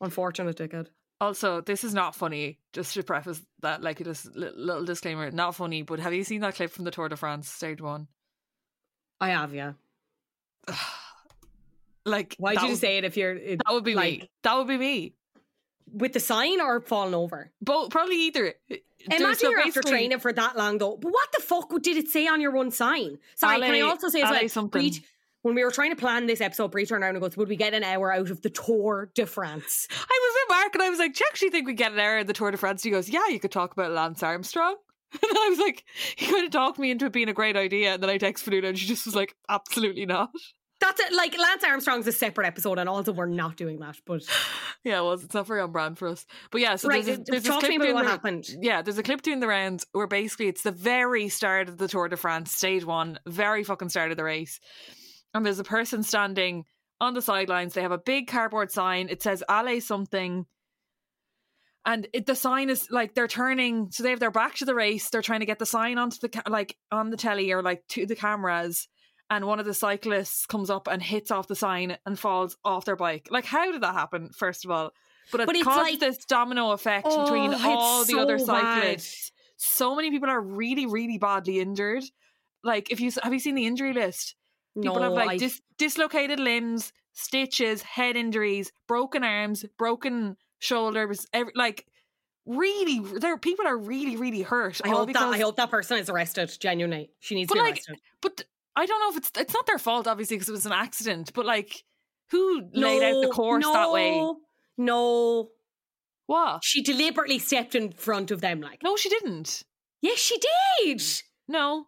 Unfortunate dickhead.
Also, this is not funny. Just to preface that, like, li- little disclaimer, not funny. But have you seen that clip from the Tour de France stage one?
I have, yeah. *sighs*
Like,
Why did you
would-
say it if you're it-
that would be
like
me? That would be me.
with the sign or falling over?
Both, probably either.
Imagine
so
you're after training for that long though. But what the fuck did it say on your one sign? Sorry, can I also say as
Ale
well,
something.
Breach, when we were trying to plan this episode, Bríd turned around and goes, Would we get an hour out of the Tour de France?
I was with Mark and I was like, Do you actually think we get an hour in the Tour de France? He goes, Yeah, you could talk about Lance Armstrong. *laughs* And I was like, he kind of talked me into it being a great idea. And then I texted Fionnuala and she just was like, Absolutely not.
That's it. Like Lance Armstrong's a separate episode, and also we're not doing that. But *sighs*
Yeah, well, it's not very on brand for us. But yeah, so
right,
there's, a, there's
talk to me
clip
about what
the-
happened.
Yeah, there's a clip doing the rounds where basically it's the very start of the Tour de France, stage one, very fucking start of the race. And there's a person standing on the sidelines. They have a big cardboard sign. It says Ale something. And it, the sign is like they're turning, so they have their back to the race. They're trying to get the sign onto the ca- like on the telly or like to the cameras. And one of the cyclists comes up and hits off the sign and falls off their bike. Like, how did that happen? First of all, but it
But it's
caused
like-
this domino effect
Oh,
between all the other
so bad.
cyclists. So many people are really, really badly injured. Like, if you have you seen the injury list? People
no,
have like
I-
dis- dislocated limbs, stitches, head injuries, broken arms, broken shoulders. Every, like, really, there people are really, really hurt.
I hope that I hope that person is arrested. Genuinely, she needs to be
like,
arrested.
but I don't know if it's it's not their fault, obviously, because it was an accident. But like, who laid out the course
no,
that way?
No,
What?
she deliberately stepped in front of them. Like,
No, she didn't.
yes, she did. Mm.
No,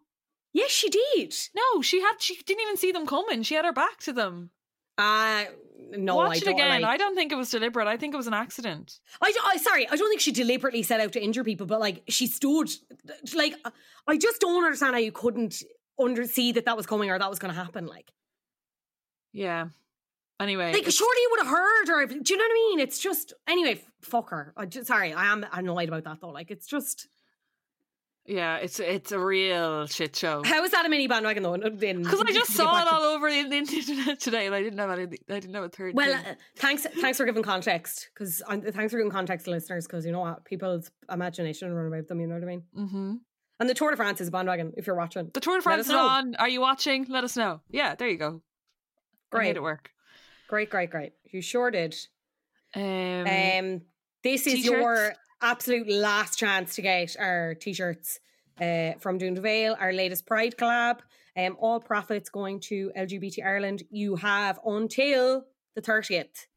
Yes, she did.
no, she had. She didn't even see them coming. She had her back to them.
Uh no,
Watch
I
it
don't.
again.
like-
I don't think it was deliberate. I think it was an accident.
I, I sorry, I don't think she deliberately set out to injure people, but like she stood, like I just don't understand how you couldn't under see that that was coming or that was going to happen. Like,
Yeah. Anyway,
like surely you would have heard or do you know what I mean? It's just anyway. Fuck her. I just, sorry, I am annoyed about that though. Like, it's just
yeah, it's it's a real shit show.
how is that a mini bandwagon though?
Because I just saw it all over the, the internet today, and I didn't have any. I didn't have a third.
Well, uh, thanks, thanks for giving context because thanks for giving context to listeners because you know what people's imagination run about them. You know what I mean?
hmm
And the Tour de France is a bandwagon if you're watching.
the Tour de France is
know.
on. Are you watching? Let us know. Yeah, there you go. I
Great.
made it work.
Great, great, great. You sure did.
Um,
Um, this is
t-shirts?
your absolute last chance to get our t-shirts uh, from Dune Vale, our latest Pride collab. Um, all profits going to LGBT Ireland. You have until the 30th.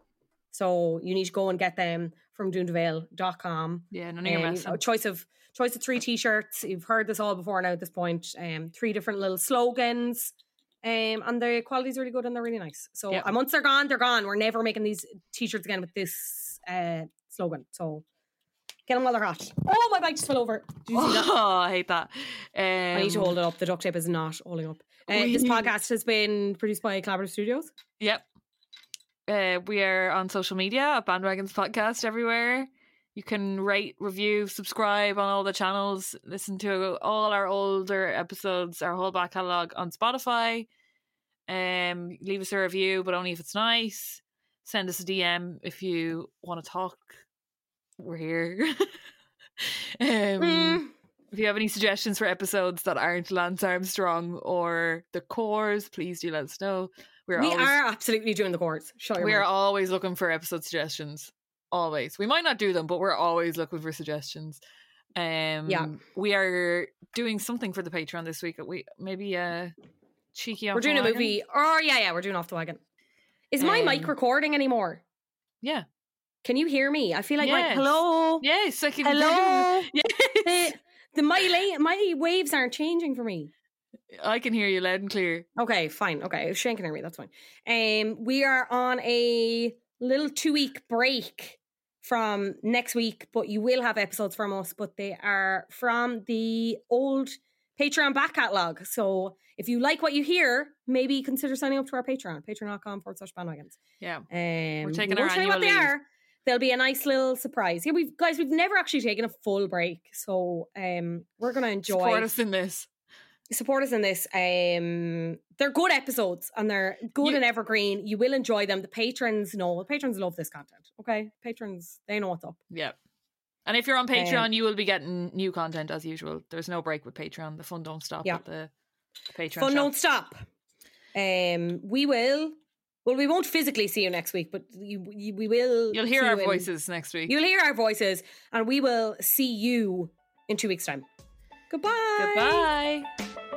So you need to go and get them from dunedevale.com.
yeah, none of your
Um,
mess.
a choice of choice of three t-shirts. You've heard this all before now at this point. Um, three different little slogans. Um, and the quality's really good and they're really nice. So
Yep.
once they're gone, they're gone. We're never making these t-shirts again with this uh, slogan. So get them while they're hot. Oh, my bike just fell over. Did you see that? *laughs*
Oh, I hate that. Um,
I need to hold it up. The duct tape is not holding up. Uh, this podcast has been produced by Collaborative Studios.
Yep. Uh, we are on social media at Bandwagons Podcast everywhere. You can rate, review, subscribe on all the channels, listen to all our older episodes, our whole back catalogue on Spotify. Um, leave us a review, but only if it's nice. Send us a DM if you want to talk. We're here. *laughs* um,
Mm.
If you have any suggestions for episodes that aren't Lance Armstrong or the Corrs, please do let us know. We're
we
always,
are absolutely doing the Corrs.
We are always looking for episode suggestions. Always. We might not do them, but we're always looking for suggestions. Um
Yeah.
we are doing something for the Patreon this week. We maybe uh cheeky off
We're doing a movie. Oh, yeah, yeah, we're doing Off the Wagon. Is my mic
Um,
recording anymore?
Yeah.
Can you hear me? I feel like my
Yes.
hello,
Yes, I can
hello. *laughs*
yes.
the, the my my waves aren't changing for me.
I can hear you loud and clear.
Okay, fine. Okay, Shane can hear me. That's fine. Um, we are on a little two week break from next week, but you will have episodes from us. But they are from the old Patreon back catalog. So if you like what you hear, maybe consider signing up to our Patreon, patreon.com forward slash bandwagons.
Yeah.
Um, we're
taking
we
our
you what
annual
they
leave.
are. There'll be a nice little surprise. Yeah, we've guys, we've never actually taken a full break, so um, we're gonna enjoy
Support us in this.
support us in this. Um, they're good episodes and they're good
You-
and evergreen. You will enjoy them. The patrons know. The patrons love this content. Okay, patrons they know what's up.
Yeah. And if you're on Patreon,
Um,
you will be getting new content as usual. There's no break with Patreon. The fun don't stop
Yeah.
at the Patreon.
Fun
shop.
don't stop. Um, we will. Well, we won't physically see you next week, but you, you we will.
You'll hear our
you in-
voices next week.
You'll hear our voices, and we will see you in two weeks' time. Goodbye.
Goodbye.